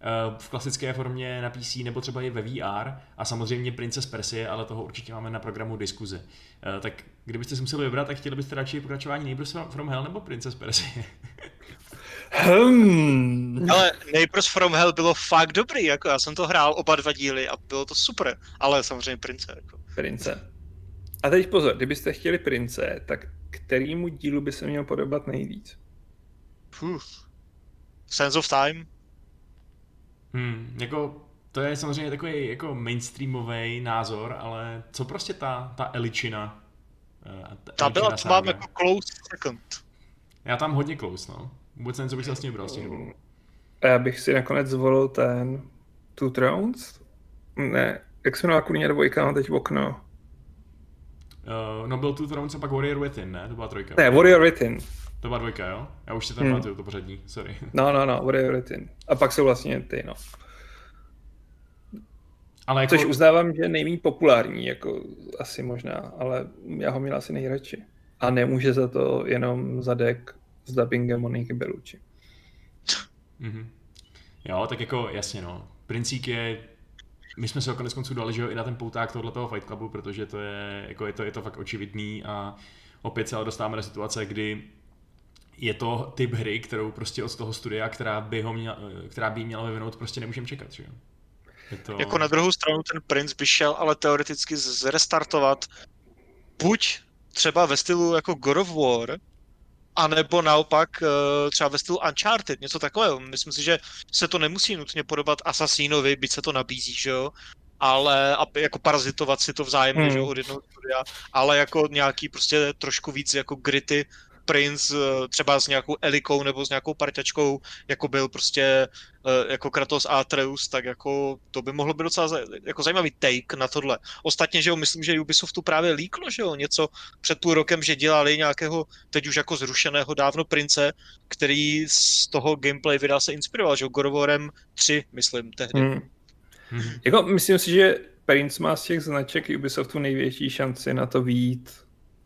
S1: eh, v klasické formě na PC nebo třeba i ve VR a samozřejmě Princess Persie, ale toho určitě máme na programu diskuze. Eh, Tak kdybyste si museli vybrat, tak chtěli byste radši pokračování Neighbors from- from Hell nebo Princess Persie?
S2: Hmm.
S3: Ale Neighbors from Hell bylo fakt dobrý, jako já jsem to hrál oba dva díly a bylo to super, ale samozřejmě prince, jako.
S2: Prince. A teď pozor, kdybyste chtěli prince, tak kterýmu dílu by se měl podobat nejvíc?
S3: Fuh. Sense of Time,
S1: Hmm, jako to je samozřejmě takový jako mainstreamový názor, ale co prostě ta, ta Eličina? eh,
S3: ta byla, to mám jako close second.
S1: Já tam hodně close, no. Vůbec nevím, co bych se vlastně vybral dvou.
S2: A já bych si nakonec zvolil ten Two Thrones? Ne, jak se jmenuje Kurně dvojka, mám teď v okno.
S1: Uh, no byl tu Thrones a pak Warrior Within, ne? To byla trojka.
S2: Ne, Warrior Within.
S1: To byla dvojka, jo? Já už si tam
S2: Hmm.
S1: to pořadí, sorry.
S2: No, no, no, Warrior Within. A pak jsou vlastně ty, no.
S1: Ale jako,
S2: Což uznávám, že je nejméně populární, jako asi možná, ale já ho měl asi nejradši. A nemůže za to jenom za deck s dubbingem Moniky Bellucci.
S1: Mhm. Jo, tak jako jasně no. Princík je my jsme se ho konec konců dali, že jo, i na ten pouták tohoto Fight Clubu, protože to je, jako je to, je to fakt očividný a opět se ale dostáváme do situace, kdy je to typ hry, kterou prostě od toho studia, která by, ho měla, která by měla vyvinout, prostě nemůžeme čekat, že jo. Je to...
S3: Jako na druhou stranu ten prince by šel ale teoreticky zrestartovat buď třeba ve stylu jako God of War, anebo naopak eh, třeba ve stylu Uncharted, něco takového. Myslím si, že se to nemusí nutně podobat Assassinovi, byť se to nabízí, že jo, ale a jako parazitovat si to vzájemně,
S2: Hmm.
S3: že jo, od jednoho studia, ale jako nějaký prostě trošku víc jako gritty princ eh, třeba s nějakou Elikou nebo s nějakou parťačkou, jako byl prostě eh, jako Kratos Atreus, tak jako to by mohlo být docela jako zajímavý take na tohle. Ostatně, že jo, myslím, že Ubisoftu právě líklo, že jo, něco před půl rokem, že dělali nějakého teď už jako zrušeného dávno prince, který z toho gameplay videa se inspiroval, že jo, God of Warem 3, myslím, tehdy.
S2: Hmm.
S1: Mhm.
S2: Jako, myslím si, že Prince má z těch značek Ubisoftu největší šanci na to výjít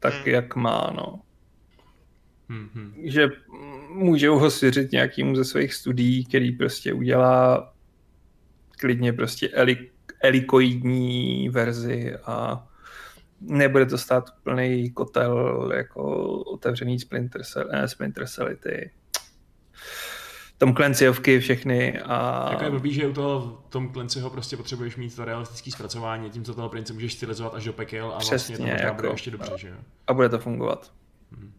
S2: tak,
S3: Hmm.
S2: jak má, no.
S1: Mhm.
S2: Že můžou ho svěřit nějakému ze svých studií, který prostě udělá klidně prostě eli, elikoidní verzi a nebude to stát úplný kotel jako otevřený Splinter, Cell, eh, Splinter Cellity. Tom Clancyovky všechny a...
S1: Jako je blbý, že u toho Tom Clancyho prostě potřebuješ mít to realistické zpracování, tím co toho prince můžeš stylizovat až do pekel a vlastně
S2: Přesně,
S1: to možná
S2: jako-
S1: bude ještě dobře, že jo.
S2: a bude to fungovat.
S3: Hmm.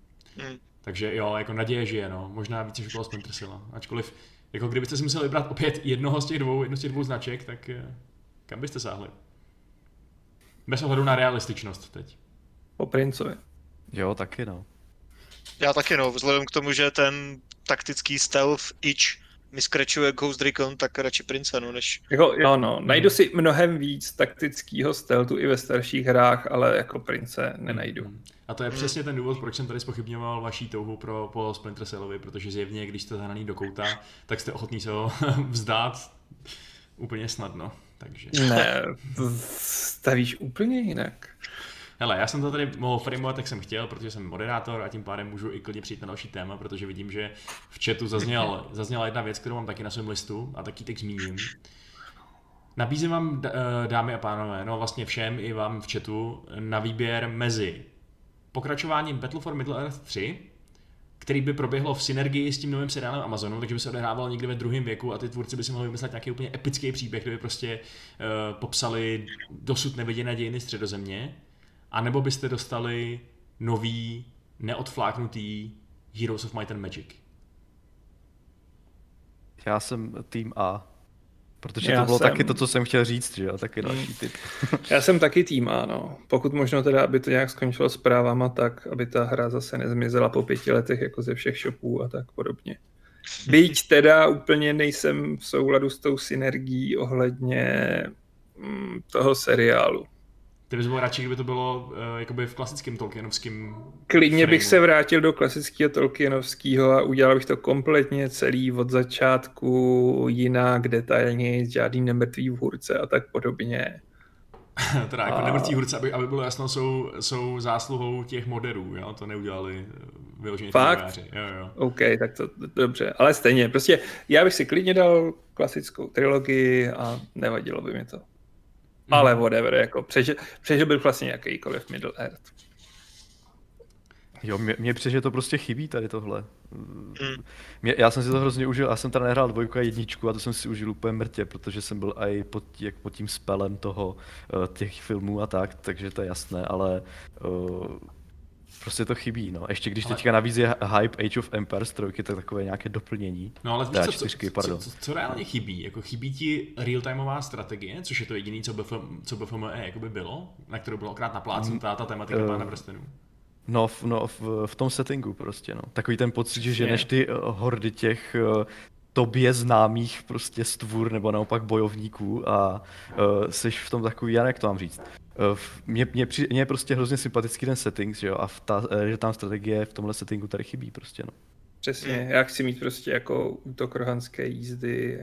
S1: Takže jo, jako naděje žije, no. Možná více než okolo Splinter Cella. Ačkoliv, jako kdybyste si museli vybrat opět jednoho z těch dvou, jednu z těch dvou značek, tak eh, kam byste sáhli? Bez ohledu na realističnost teď.
S2: Po Princovi.
S4: Jo, taky no.
S3: Já taky no, vzhledem k tomu, že ten taktický stealth itch mi skračuje Ghost Recon, tak radši prince, no, než...
S2: Jako, jo, no, najdu si mnohem víc taktického stealthu i ve starších hrách, ale jako prince nenajdu.
S1: Mm. A to je přesně ten důvod, proč jsem tady spochybňoval vaší touhu pro, po Splinter Cellovi, protože zjevně, když jste zahraný do kouta, tak jste ochotní se ho *laughs* vzdát úplně snadno. Takže.
S2: Ne, stavíš úplně jinak.
S1: Hele, já jsem to tady mohl framovat, jak jsem chtěl, protože jsem moderátor a tím pádem můžu i klidně přijít na další téma, protože vidím, že v chatu zazněl, *laughs* zazněla jedna věc, kterou mám taky na svém listu a taky teď zmíním. Nabízím vám, eh, dámy a pánové, no vlastně všem i vám v chatu, na výběr mezi pokračováním Battle for Middle Earth 3, který by proběhlo v synergii s tím novým seriálem Amazonu, takže by se odehrával někde ve druhém věku a ty tvůrci by si mohli vymyslet nějaký úplně epický příběh, kde by prostě uh, popsali dosud neviděné dějiny středozemě, a nebo byste dostali nový, neodfláknutý Heroes of Might and Magic.
S4: Já jsem tým A. Protože
S2: Já
S4: to bylo
S2: jsem-
S4: taky to, co jsem chtěl říct, že jo, taky další
S2: Hmm.
S4: typ. *laughs*
S2: Já jsem taky tým ano. Pokud možno teda, aby to nějak skončilo s právama tak, aby ta hra zase nezmizela po pěti letech jako ze všech shopů a tak podobně. Byť teda úplně nejsem v souladu s tou synergií ohledně mm, toho seriálu.
S1: Ty bys byl radši, kdyby to bylo uh, jakoby v klasickém Tolkienovském
S2: Klidně bych
S1: frameu.
S2: se vrátil do klasického Tolkienovského a udělal bych to kompletně celý od začátku, jinak, detailně, žádný nemrtvý vůrce a tak podobně. *laughs*
S1: teda jako
S2: A-
S1: nemrtví hurce, aby, aby bylo jasno, jsou, jsou zásluhou těch moderů, jo? to neudělali eh, vyloženě
S2: Fakt?
S1: Jo, jo.
S2: OK, tak to dobře, ale stejně, prostě já bych si klidně dal klasickou trilogii a nevadilo by mi to. Ale whatever, jako přežil, přežil bych vlastně jakýkoliv Middle Earth.
S4: Jo, mě, mě přijde, že to prostě chybí tady tohle.
S3: Mm.
S4: Mě, já jsem si to hrozně užil, já jsem teda nehrál dvojku a jedničku a to jsem si užil úplně mrtě, protože jsem byl i pod, jak pod tím spelem toho, eh, těch filmů a tak, takže to je jasné, ale uh, prostě to chybí, no. Ještě když
S1: Ale-
S4: teďka navíc je hype Age of Empires 3, tak takové nějaké doplnění.
S1: No ale víš, co, co,
S4: čtyřky,
S1: co,
S4: pardon.
S1: co, co, reálně chybí? Jako chybí ti real-timeová strategie, což je to jediné, co, BF, co BFME jakoby bylo, na kterou bylo okrát naplácnutá ta tematika
S4: Eh,
S1: Pána prstenů.
S4: No, v, no v, v tom settingu prostě, no. Takový ten pocit, že ženeš ty uh, hordy těch uh, tobě známých prostě stvůr nebo naopak bojovníků a uh, jsi v tom takový, já jak to mám říct. V- mně, mně, mně je prostě hrozně sympatický ten setting, že jo, a v ta, eh, že tam strategie v tomhle settingu tady chybí prostě, no.
S2: Přesně, já chci mít prostě jako útok rohanské jízdy,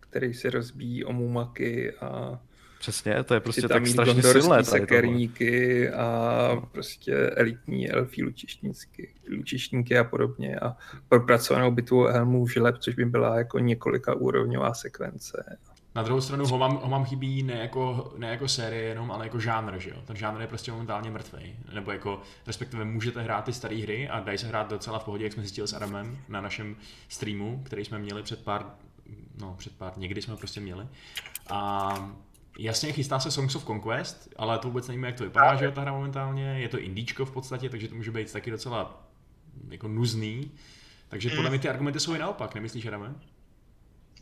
S2: který se rozbíjí o mumaky a
S4: Přesně, to je prostě tak strašně silné
S2: sekerníky a prostě elitní elfí lučišníky, lučišníky a podobně a propracovanou bitvu helmů žileb, což by byla jako několika úrovňová sekvence.
S1: Na druhou stranu ho mám, ho mám chybí ne jako, ne jako série jenom, ale jako žánr, že jo. Ten žánr je prostě momentálně mrtvý. Nebo jako, respektive můžete hrát ty staré hry a dají se hrát docela v pohodě, jak jsme zjistili s Adamem na našem streamu, který jsme měli před pár, no před pár, někdy jsme prostě měli. A Jasně, chystá se Songs of Conquest, ale to vůbec nevíme, jak to vypadá, že ta hra momentálně. Je to indíčko v podstatě, takže to může být taky docela jako nuzný. Takže podle mě ty argumenty jsou i naopak, nemyslíš, Adame?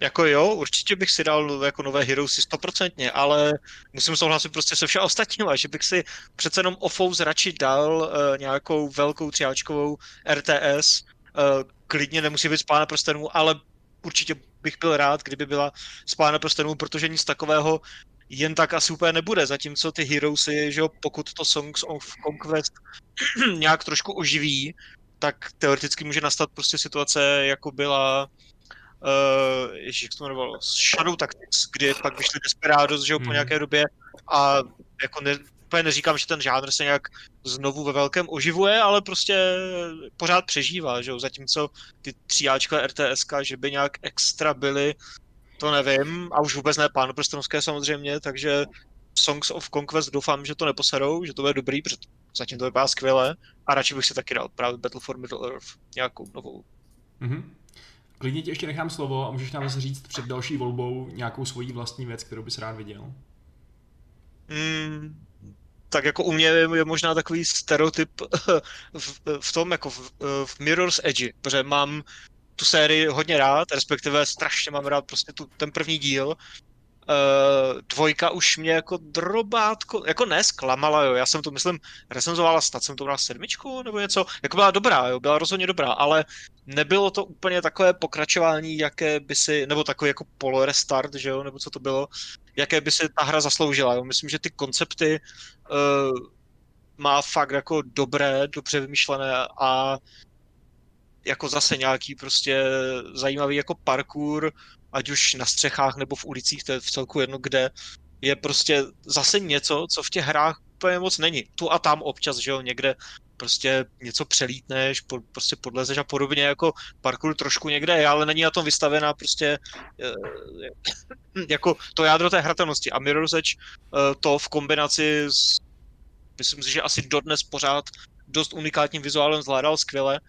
S3: Jako jo, určitě bych si dal jako nové Heroesy stoprocentně, ale musím souhlasit prostě se všem ostatníma, že bych si přece jenom Ofous radši dal uh, nějakou velkou třiáčkovou RTS, uh, klidně nemusí být spána prstenů, ale určitě bych byl rád, kdyby byla spána prstenů, protože nic takového jen tak asi úplně nebude, zatímco ty Heroesy, že jo, pokud to Songs of Conquest *clears throat* nějak trošku oživí, tak teoreticky může nastat prostě situace, jako byla uh, ježiš, jak to jmenovalo, Shadow Tactics, kdy pak vyšli Desperados, že jo, po
S1: Mhm.
S3: nějaké době a jako ne, úplně neříkám, že ten žánr se nějak znovu ve velkém oživuje, ale prostě pořád přežívá, že jo, zatímco ty tříáčkové RTSK, že by nějak extra byly, to nevím, a už vůbec ne pánoprstenovské samozřejmě, takže Songs of Conquest doufám, že to neposerou, že to bude dobrý, protože zatím to vypadá skvěle a radši bych si taky dal právě Battle for Middle Earth, nějakou novou.
S1: Mhm. Klidně ti ještě nechám slovo a můžeš nám zase říct před další volbou nějakou svoji vlastní věc, kterou bys rád viděl.
S3: Mm, tak jako u mě je, možná takový stereotyp *laughs* v, v tom, jako v, v Mirror's Edge, protože mám tu sérii hodně rád, respektive strašně mám rád prostě tu, ten první díl. Uh, dvojka už mě jako drobátko, jako ne zklamala, jo, já jsem to myslím recenzovala, snad jsem to bral sedmičku nebo něco, jako byla dobrá, jo, byla rozhodně dobrá, ale nebylo to úplně takové pokračování, jaké by si, nebo takový jako polorestart, že jo, nebo co to bylo, jaké by si ta hra zasloužila, jo, myslím, že ty koncepty uh, má fakt jako dobré, dobře vymyšlené a jako zase nějaký prostě zajímavý jako parkour, ať už na střechách nebo v ulicích, to je v celku jedno kde, je prostě zase něco, co v těch hrách úplně moc není. Tu a tam občas, že jo, někde prostě něco přelítneš, po, prostě podlezeš a podobně, jako parkour trošku někde je, ale není na tom vystavená prostě eh, jako to jádro té hratelnosti. A Mirror's Edge eh, to v kombinaci s, myslím si, že asi dodnes pořád dost unikátním vizuálem zvládal skvěle.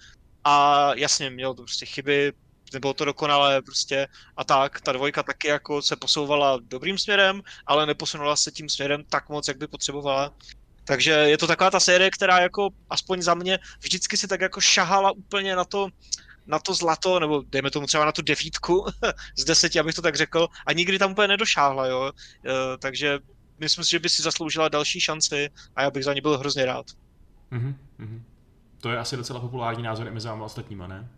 S3: A jasně, měl to prostě chyby, nebylo to dokonalé prostě a tak. Ta dvojka taky jako se posouvala dobrým směrem, ale neposunula se tím směrem tak moc, jak by potřebovala. Takže je to taková ta série, která jako aspoň za mě vždycky si tak jako šahala úplně na to, na to zlato, nebo dejme tomu třeba na tu devítku *laughs* z deseti, abych to tak řekl, a nikdy tam úplně nedošáhla, jo. E, takže myslím si, že by si zasloužila další šanci a já bych za ní byl hrozně rád.
S1: Mhm, mhm. To je asi docela populární názor i mezi ostatníma, ne?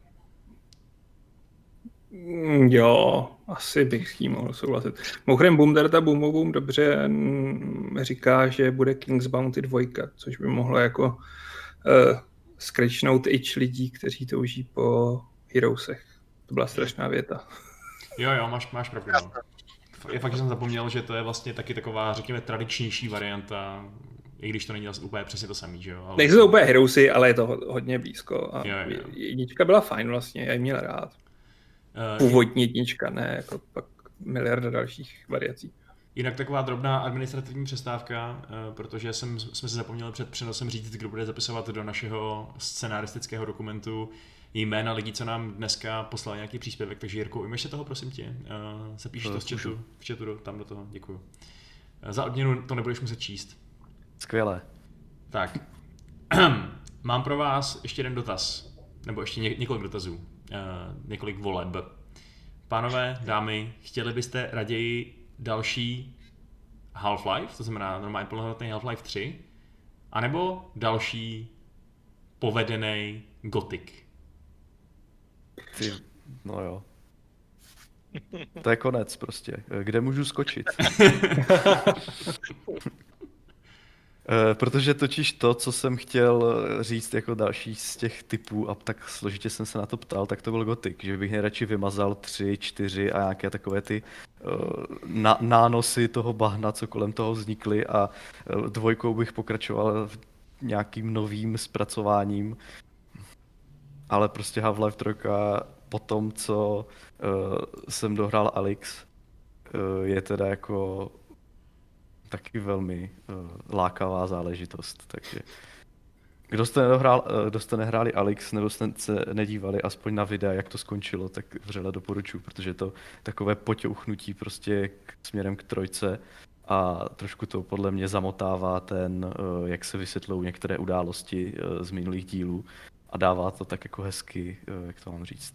S2: Mm, Jo, asi bych s tím mohl souhlasit. Mimochodem Boomderta Boom Boom dobře mm, říká, že bude King's Bounty 2, což by mohlo jako uh, skrečnout ič lidí, kteří touží po Heroesech. To byla strašná věta.
S1: Jo, jo, máš, máš pravdu. No. Je fakt, že jsem zapomněl, že to je vlastně taky taková, řekněme, tradičnější varianta, i když to není vlastně úplně přesně to samý, že jo? Ale...
S2: Nejsou to úplně Heroesy, ale je to ho- hodně blízko. A
S1: Jo, jo.
S2: jednička byla fajn vlastně, já ji měl rád.
S1: Eh,
S2: Původní jednička, ne jako pak miliarda dalších variací.
S1: Jinak taková drobná administrativní přestávka, eh, protože jsem, jsme se zapomněli před přenosem říct, kdo bude zapisovat do našeho scenaristického dokumentu jména lidí, co nám dneska poslali nějaký příspěvek, takže Jirko, ujmeš se toho, prosím tě, uh, se píš
S4: Eh,
S1: to z chatu, v chatu do, tam do toho, děkuju. Eh, Za odměnu to nebudeš muset číst.
S4: Skvělé.
S1: Tak, *clears throat* mám pro vás ještě jeden dotaz, nebo ještě ně, několik dotazů, několik voleb. Pánové, dámy, chtěli byste raději další Half-Life, to znamená normálně plnohodnotný Half-Life 3, anebo další povedený Gothic?
S4: Ty, no jo. To je konec prostě. Kde můžu skočit? *laughs* Eh, Protože totiž to, co jsem chtěl říct jako další z těch typů, a tak složitě jsem se na to ptal, tak to byl Gothic, že bych nejradši vymazal tři, čtyři a nějaké takové ty uh, na, nánosy toho bahna, co kolem toho vznikly a dvojkou bych pokračoval v nějakým novým zpracováním, ale prostě Half-Life 3 po tom, co jsem dohrál Alex, je teda jako taky velmi uh, lákavá záležitost, takže kdo jste, nedohrál, uh, kdo jste nehráli Alex, nebo jste se nedívali aspoň na videa, jak to skončilo, tak vřele doporučuji, protože to takové potěuchnutí prostě k, směrem k trojce a trošku to podle mě zamotává ten, uh, jak se vysvětlují některé události z minulých dílů a dává to tak jako hezky, jak to mám říct,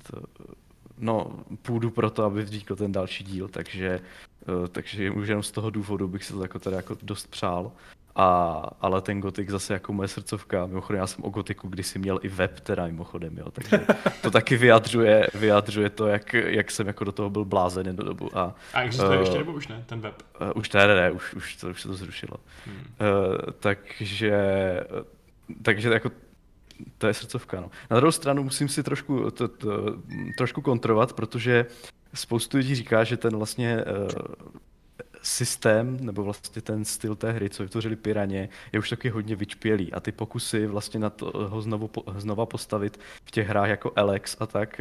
S4: no, půdu pro to, aby vznikl ten další díl, takže, uh, takže už jenom z toho důvodu bych si to jako teda jako dost přál. A, ale ten gotik zase jako moje srdcovka, mimochodem já jsem o gotiku kdysi měl i web teda mimochodem, jo, takže to taky vyjadřuje, vyjadřuje to, jak, jak jsem jako do toho byl blázen jednu dobu. A,
S1: A existuje uh, ještě nebo už ne, ten web?
S4: Uh, už ne, ne, ne, už, už, to, už se to zrušilo. Hmm. Uh, takže, takže jako to je srdcovka. No. Na druhou stranu musím si trošku, to, to, trošku kontrovat, protože spoustu lidí říká, že ten vlastně uh, systém, nebo vlastně ten styl té hry, co vytvořili Piraně, je už taky hodně vyčpělý a ty pokusy vlastně na to ho znovu, znova postavit v těch hrách jako Alex a tak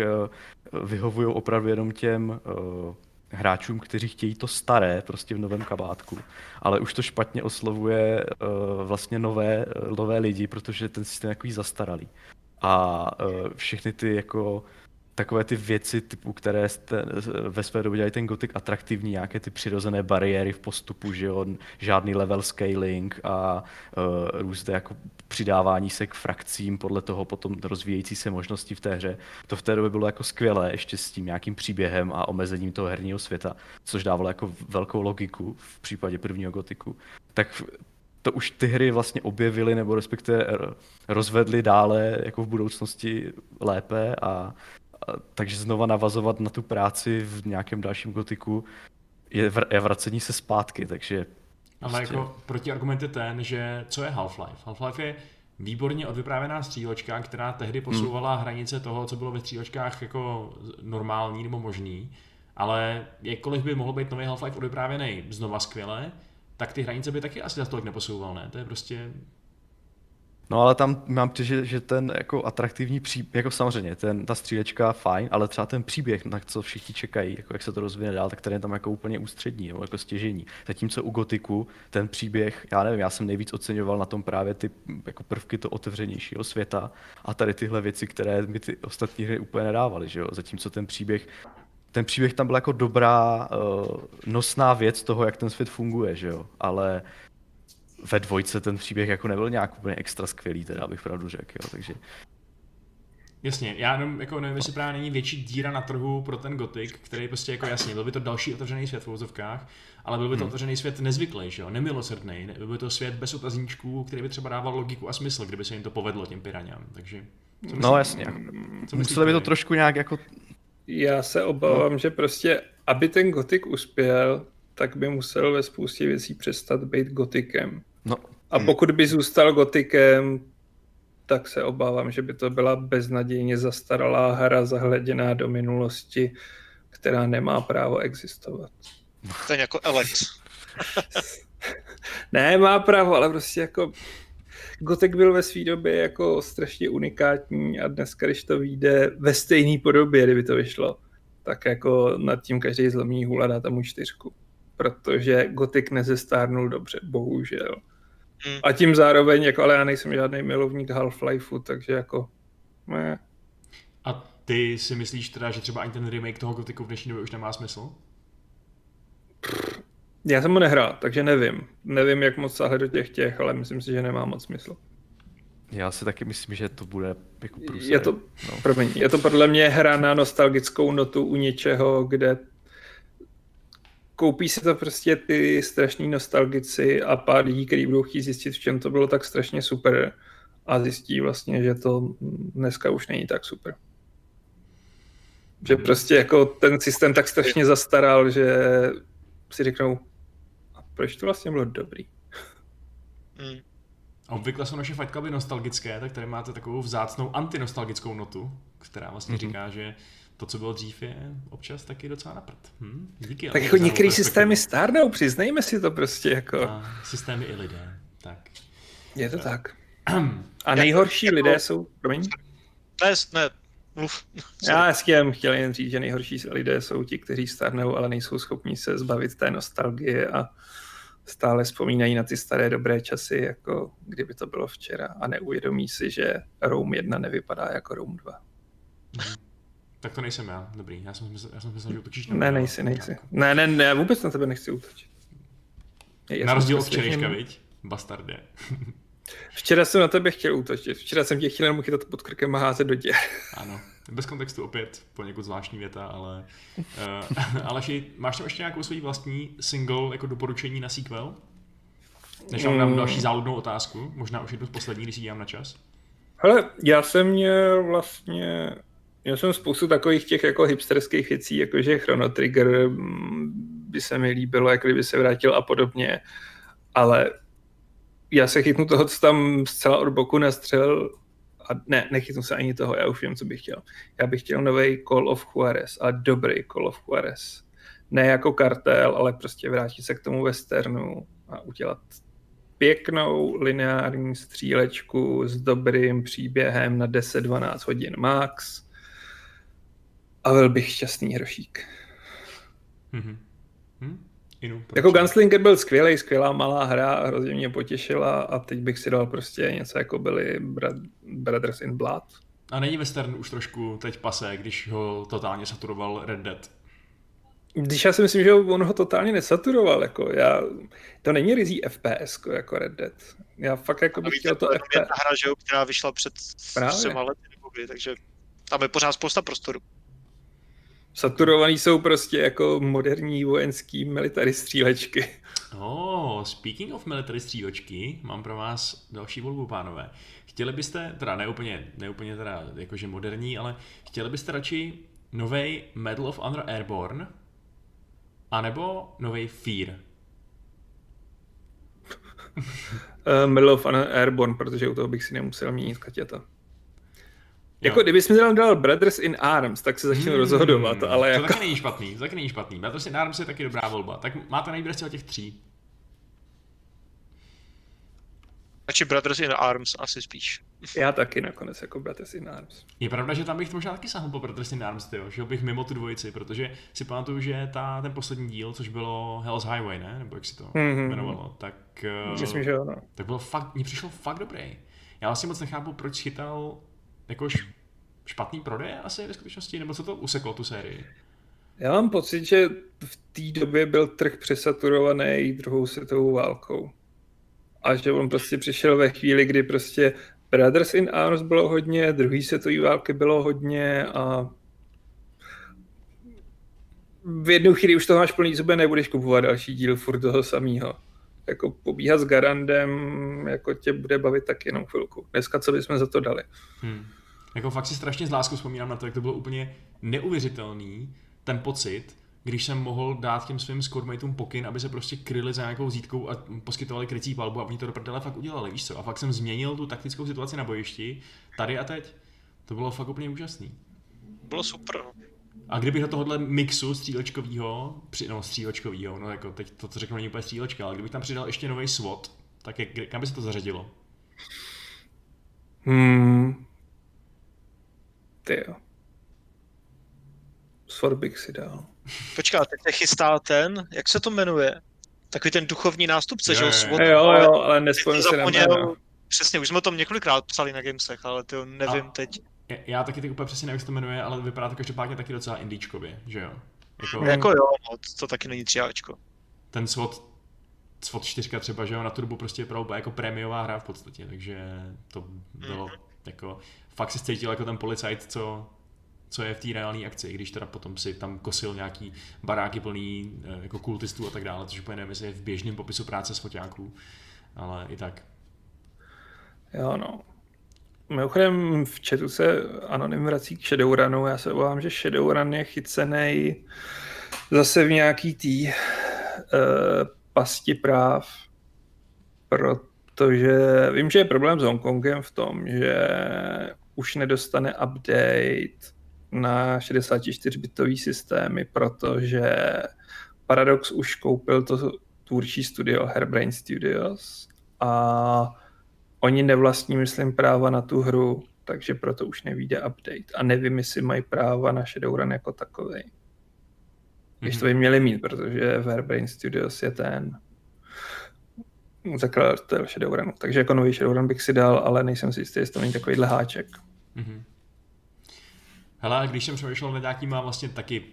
S4: uh, vyhovují opravdu jenom těm uh, hráčům, kteří chtějí to staré prostě v novém kabátku. Ale už to špatně oslovuje uh, vlastně nové, uh, nové lidi, protože ten systém je takový zastaralý. A uh, všechny ty jako takové ty věci, typu, které jste, ve své době dělají ten gotik atraktivní, nějaké ty přirozené bariéry v postupu, že jo, žádný level scaling a uh, různé jako přidávání se k frakcím, podle toho potom rozvíjející se možnosti v té hře. To v té době bylo jako skvělé, ještě s tím nějakým příběhem a omezením toho herního světa, což dávalo jako velkou logiku v případě prvního gotiku. Tak to už ty hry vlastně objevily nebo respektive rozvedly dále jako v budoucnosti lépe a takže znova navazovat na tu práci v nějakém dalším gotiku je, vr- je vracení se zpátky, takže...
S1: Ale prostě... jako protiargument je ten, že co je Half-Life? Half-Life je výborně odvyprávěná stříločka, která tehdy hmm. posouvala hmm. hranice toho, co bylo ve stříločkách jako normální nebo možný, ale jakkoliv by mohl být nový Half-Life odvyprávěný znova skvěle, tak ty hranice by taky asi za tolik neposouval, ne? To je prostě
S4: No ale tam mám přijít, že, že ten jako atraktivní příběh, jako samozřejmě, ten, ta střílečka fajn, ale třeba ten příběh, na co všichni čekají, jako jak se to rozvine dál, tak ten je tam jako úplně ústřední, nebo jako stěžení. Zatímco u Gotiku ten příběh, já nevím, já jsem nejvíc oceňoval na tom právě ty jako prvky to otevřenějšího světa a tady tyhle věci, které mi ty ostatní hry úplně nedávaly, že jo. Zatímco ten příběh ten příběh tam byl jako dobrá uh, nosná věc toho, jak ten svět funguje, že jo, ale ve dvojce ten příběh jako nebyl nějak úplně extra skvělý, teda bych pravdu řekl, jo, takže...
S1: Jasně, já jenom jako nevím, jestli právě není větší díra na trhu pro ten gotik, který prostě jako jasně, byl by to další otevřený svět v vozovkách, ale byl by to hmm. otevřený svět nezvyklý, že jo, nemilosrdný, byl by to svět bez otazníčků, který by třeba dával logiku a smysl, kdyby se jim to povedlo těm piraňám, takže...
S4: Co no jasně, co museli by to trošku nějak jako...
S2: Já se obávám, no. že prostě, aby ten gotik uspěl, tak by musel ve spoustě věcí přestat být gotikem. No. A pokud by zůstal gotikem, tak se obávám, že by to byla beznadějně zastaralá hra zahleděná do minulosti, která nemá právo existovat.
S3: To je jako Alex. *laughs*
S2: ne, má právo, ale prostě jako Gotek byl ve své době jako strašně unikátní a dneska, když to vyjde ve stejné podobě, kdyby to vyšlo, tak jako nad tím každý zlomí hůl a dá tam čtyřku. Protože Gotik nezestárnul dobře, bohužel. Hmm. A tím zároveň, jako, ale já nejsem žádný milovník Half-Lifeu, takže jako... Ne.
S1: A ty si myslíš teda, že třeba ani ten remake toho Gothicu v dnešní době už nemá smysl?
S2: Já jsem ho nehrál, takže nevím. Nevím, jak moc sáhne do těch těch, ale myslím si, že nemá moc smysl.
S4: Já si taky myslím, že to bude jako
S2: průser. Je to, no. promiň, je to podle mě hra na nostalgickou notu u něčeho, kde koupí si to prostě ty strašní nostalgici a pár lidí, kteří budou chtít zjistit, v čem to bylo tak strašně super a zjistí vlastně, že to dneska už není tak super. Že hmm. prostě jako ten systém tak strašně zastaral, že si řeknou, a proč to vlastně bylo dobrý?
S1: Hmm. Obvykle jsou naše Fight Cluby nostalgické, tak tady máte takovou vzácnou antinostalgickou notu, která vlastně mm-hmm. říká, že to, co bylo dřív, je občas taky docela na prd. Hm? Díky.
S2: Tak jako některé systémy stárnou, přiznejme si to prostě jako. A
S1: systémy i lidé, tak.
S2: Je to tak. *clears throat* A nejhorší jako... lidé jsou, promiň?
S3: Ne, ne, mluv.
S2: Já hezky jsem chtěl jen říct, že nejhorší lidé jsou ti, kteří stárnou, ale nejsou schopni se zbavit té nostalgie a stále vzpomínají na ty staré dobré časy, jako kdyby to bylo včera a neuvědomí si, že Rome 1 nevypadá jako Rome 2.
S1: Tak to nejsem já, dobrý. Já jsem, já jsem myslel, že utočíš
S2: na Ne, nejsi, nejsi. Ne, ne, ne, vůbec na tebe nechci útočit.
S1: Já na rozdíl od včerejška, viď? Bastardě. *laughs*
S2: Včera jsem na tebe chtěl útočit. Včera jsem tě chtěl jenom chytat pod krkem a házet do děr. *laughs*
S1: Ano, bez kontextu opět poněkud zvláštní věta, ale... *laughs* Uh, ale máš tam ještě nějakou svůj vlastní single jako doporučení na sequel? Než vám dám mm. další záludnou otázku, možná už jednu z poslední, když si dívám na čas.
S2: Hele, já jsem měl vlastně, já jsem spoustu takových těch jako hipsterských věcí, jakože Chrono Trigger mm, by se mi líbilo, jak kdyby se vrátil a podobně, ale já se chytnu toho, co tam zcela od boku nastřelil a ne, nechytnu se ani toho, já už vím, co bych chtěl. Já bych chtěl nový Call of Juarez a dobrý Call of Juarez. Ne jako kartel, ale prostě vrátit se k tomu westernu a udělat pěknou lineární střílečku s dobrým příběhem na 10-12 hodin max a byl bych šťastný hrošík. Mm-hmm. Hm? Inu, jako Gunslinger byl skvělý, skvělá malá hra, hrozně mě potěšila a teď bych si dal prostě něco jako byli Brothers in Blood.
S1: A není western už trošku teď pase, když ho totálně saturoval Red Dead?
S2: Když já si myslím, že on ho totálně nesaturoval, jako já, to není rizí FPS jako Red Dead. Já fakt jako bych chtěl to
S3: FPS. To je hra, že jo, která vyšla před třema lety, takže tam je pořád spousta prostoru.
S2: Saturovaný jsou prostě jako moderní vojenský military střílečky.
S1: Oh, speaking of military střílečky, mám pro vás další volbu, pánové. Chtěli byste, teda neúplně, neúplně teda jakože moderní, ale chtěli byste radši nový Medal of Honor Airborne, anebo nový Fear?
S2: uh, Medal of Honor Airborne, protože u toho bych si nemusel měnit katěta. Jako kdybys mi tam dal Brothers in Arms, tak se začnu hmm, rozhodovat, ale
S1: to
S2: jako...
S1: taky není špatný, to taky není špatný. Brothers in Arms je taky dobrá volba. Tak máte nejvíc těch tří.
S3: Radši Brothers in Arms asi spíš.
S2: Já taky nakonec jako Brothers in Arms.
S1: Je pravda, že tam bych to možná taky sahnul po Brothers in Arms, tyjo, že bych mimo tu dvojici, protože si pamatuju, že ta, ten poslední díl, což bylo Hell's Highway, ne? Nebo jak si to mm-hmm. jmenovalo, tak...
S2: Myslím, že ano.
S1: Tak bylo fakt, mně přišlo fakt dobrý. Já vlastně moc nechápu, proč chytal jako špatný prodej asi ve skutečnosti, nebo co to useklo tu sérii?
S2: Já mám pocit, že v té době byl trh přesaturovaný druhou světovou válkou. A že on prostě přišel ve chvíli, kdy prostě Brothers in Arms bylo hodně, druhý světové války bylo hodně a v jednu chvíli už to máš plný zuby, nebudeš kupovat další díl furt toho samého jako pobíhat s Garandem, jako tě bude bavit tak jenom chvilku. Dneska co bychom za to dali? Hmm.
S1: Jako fakt si strašně z láskou vzpomínám na to, jak to bylo úplně neuvěřitelný, ten pocit, když jsem mohl dát těm svým squadmateům pokyn, aby se prostě kryli za nějakou zítkou a poskytovali krycí palbu a oni to do prdele fakt udělali, víš co? A fakt jsem změnil tu taktickou situaci na bojišti, tady a teď. To bylo fakt úplně úžasný.
S3: Bylo super.
S1: A kdyby do tohohle mixu střílečkovýho, při, no střílečkovýho, no jako teď to, co řeknu, není úplně střílečka, ale kdybych tam přidal ještě nový SWAT, tak jak, kam by se to zařadilo?
S2: Hmm. Ty jo. Bych si dal.
S3: Počká, teď se chystá ten, jak se to jmenuje? Takový ten duchovní nástupce, že jo?
S2: SWAT, jo, jo, ale nespomínám se na jméno.
S3: Přesně, už jsme o tom několikrát psali na Gamesech, ale ty nevím a, teď.
S1: Já taky teď úplně přesně nevím, jak se to jmenuje, ale vypadá to každopádně taky docela indíčkově, že jo?
S3: Jako, jako jo, no, to taky není třiáčko.
S1: Ten SWAT, SWAT 4 třeba, že jo, na turbu prostě je jako prémiová hra v podstatě, takže to bylo mm-hmm. Jako, fakt se cítil jako ten policajt, co, co je v té reálné akci, když teda potom si tam kosil nějaký baráky plný eh, jako kultistů a tak dále, což úplně nevím, je v běžném popisu práce foťáků, ale i tak.
S2: Jo, no. Mimochodem v chatu se Anonym vrací k Shadowrunu. Já se obávám, že Shadowrun je chycený zase v nějaký tý uh, pasti práv, protože vím, že je problém s Hongkongem v tom, že už nedostane update na 64-bitový systémy, protože Paradox už koupil to tvůrčí studio Hairbrain Studios a Oni nevlastní, myslím, práva na tu hru, takže proto už nevíde update. A nevím, jestli mají práva na Shadowrun jako takový. Když to by měli mít, protože Verbrain Studios je ten zakladatel Shadowrunu. Takže jako nový Shadowrun bych si dal, ale nejsem si jistý, jestli to není takovýhle háček. Mm-hmm.
S1: Hele, když jsem přemýšlel nad nějakýma vlastně taky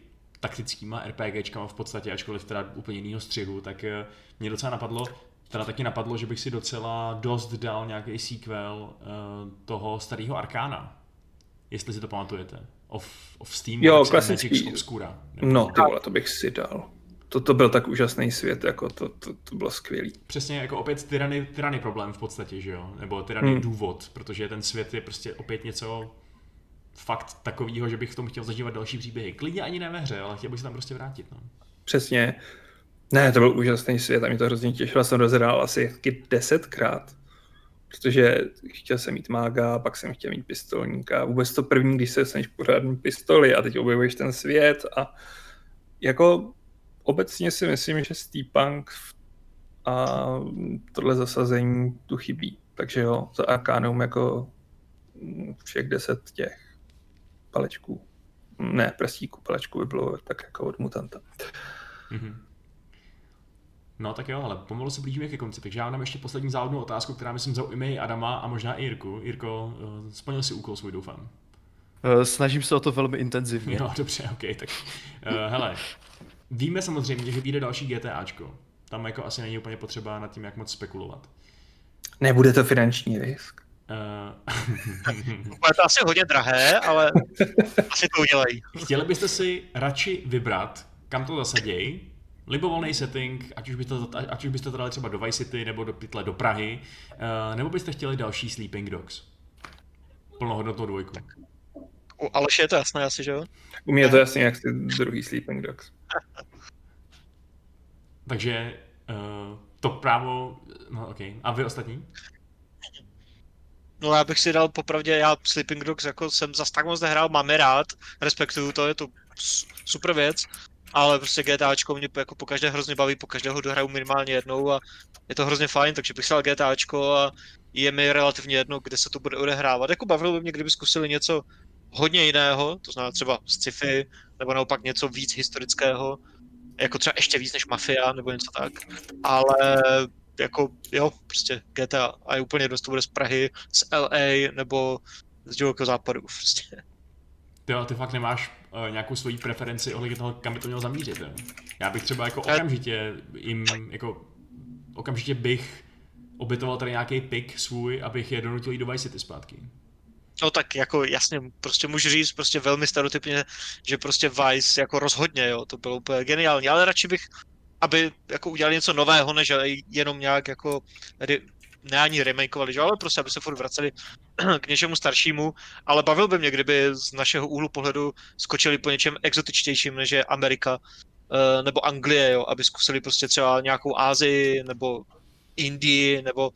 S1: taktickýma RPGčkama v podstatě, ačkoliv teda úplně jinýho střihu, tak eh, mě docela napadlo, teda taky napadlo, že bych si docela dost dal nějaký sequel uh, toho starého Arkána. Jestli si to pamatujete. Of, of Steam,
S2: Jo, klasický.
S1: Obscura.
S2: No, ty vole, to bych si dal. To, to byl tak úžasný svět, jako to, to, to bylo skvělý.
S1: Přesně jako opět tyrany, tyrany problém v podstatě, že jo? Nebo tyrany
S2: Hmm.
S1: důvod, protože ten svět je prostě opět něco fakt takového, že bych v tom chtěl zažívat další příběhy. Klidně ani ne ve hře, ale chtěl bych se tam prostě vrátit. No.
S2: Přesně. Ne, to byl úžasný svět a mě to hrozně těšilo. Jsem rozhrál asi desetkrát. Protože chtěl jsem mít mága, pak jsem chtěl mít pistolníka. Vůbec to první, když se dostaneš pořádný pistoli a teď objevuješ ten svět a jako obecně si myslím, že Steampunk a tohle zasazení tu chybí. Takže jo, za Arcanum jako všech deset těch palečků. Ne, prstíků, palečků by bylo tak jako od mutanta.
S1: Mhm. No tak jo, ale pomalu se blížíme ke konci, takže já mám ještě poslední závodnou otázku, která myslím zaujme i Adama a možná i Jirku. Jirko, eh, splnil si úkol svůj, doufám.
S4: Eh, Snažím se o to velmi intenzivně.
S1: Jo, dobře, ok, tak uh, hele, víme samozřejmě, že vyjde další GTAčko. Tam jako asi není úplně potřeba nad tím, jak moc spekulovat.
S2: Nebude to finanční risk.
S1: Uh, *laughs*
S3: Bude to asi hodně drahé, ale *laughs* asi to udělají.
S1: chtěli byste si radši vybrat, kam to zasaděj, libovolný setting, ať už byste to, ať už byste to dali třeba do Vice City nebo do pytle do Prahy, uh, nebo byste chtěli další Sleeping Dogs? Plnohodnotnou dvojku.
S3: U Aleše je to jasné asi, že jo?
S2: U mě je to jasně jak ty druhý Sleeping Dogs.
S1: Takže uh, to právo, no ok. A vy ostatní?
S3: No já bych si dal popravdě, já Sleeping Dogs jako jsem zas tak moc nehrál, mám rád, respektuju to, je to super věc, ale prostě GTAčko mě jako po každé hrozně baví, po každého dohraju minimálně jednou a je to hrozně fajn, takže bych dal GTAčko a je mi relativně jedno, kde se to bude odehrávat. Jako bavilo by mě, kdyby zkusili něco hodně jiného, to znamená třeba sci-fi, nebo naopak něco víc historického, jako třeba ještě víc než Mafia, nebo něco tak. Ale jako jo, prostě GTA a je úplně dost to bude z Prahy, z LA nebo z divokého západu *laughs* prostě.
S1: Ty, jo, ty fakt nemáš uh, nějakou svoji preferenci ohledně toho, kam by to mělo zamířit. Jo? Já bych třeba jako
S3: Já-
S1: okamžitě jim, jako okamžitě bych obětoval tady nějaký pik svůj, abych je donutil jít do Vice City zpátky.
S3: No tak jako jasně, prostě můžu říct prostě velmi stereotypně, že prostě Vice jako rozhodně, jo, to bylo úplně geniální, ale radši bych, aby jako udělali něco nového, než jenom nějak jako, re, ne ani remakeovali, že, ale prostě aby se furt vraceli *clears throat* k něčemu staršímu, ale bavil by mě, kdyby z našeho úhlu pohledu skočili po něčem exotičtějším, než je Amerika eh, nebo Anglie, jo, aby zkusili prostě třeba nějakou Ázii nebo Indii nebo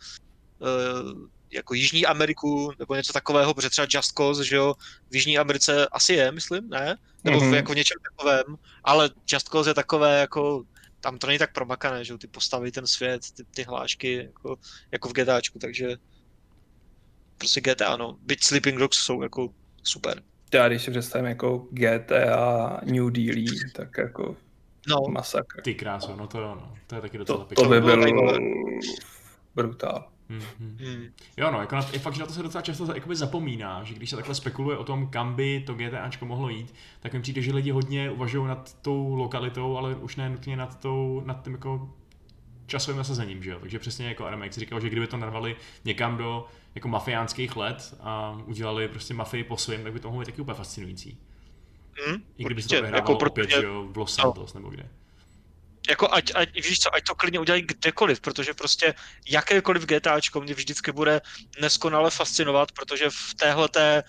S3: eh, jako Jižní Ameriku nebo něco takového, protože třeba Just Cause, že jo, v Jižní Americe asi je, myslím, ne? Nebo v,
S2: Mhm.
S3: jako v něčem takovém, ale Just Cause je takové jako, tam to není tak promakané, že jo, ty postavy, ten svět, ty, ty hlášky, jako, jako v GTAčku, takže prostě GTA, no, byť Sleeping Dogs jsou jako super.
S2: Já když si představím jako GTA New Deal, tak jako
S3: No,
S2: masakr.
S1: Ty kráso, no to jo, no. To je taky docela
S2: To,
S1: pěkné.
S2: to by
S3: bylo
S2: brutál.
S1: Hmm, hmm.
S3: hmm.
S1: Jo, no, jako na, je fakt, že na to se docela často jakoby zapomíná, že když se takhle spekuluje o tom, kam by to GTAčko mohlo jít, tak mi přijde, že lidi hodně uvažují nad tou lokalitou, ale už ne nutně nad, tou, nad tím jako časovým nasazením, že jo? Takže přesně jako Adam, jsi říkal, že kdyby to narvali někam do jako mafiánských let a udělali prostě mafii po svým, tak by to mohlo být taky úplně fascinující.
S3: Hmm,
S1: I kdyby se
S3: určitě,
S1: to odehrávalo
S3: jako
S1: opět, že jo, v Los Santos nebo kde.
S3: Jako ať, ať, víš co, ať to klidně udělají kdekoliv, protože prostě jakékoliv GTAčko mě vždycky bude neskonale fascinovat, protože v téhleté,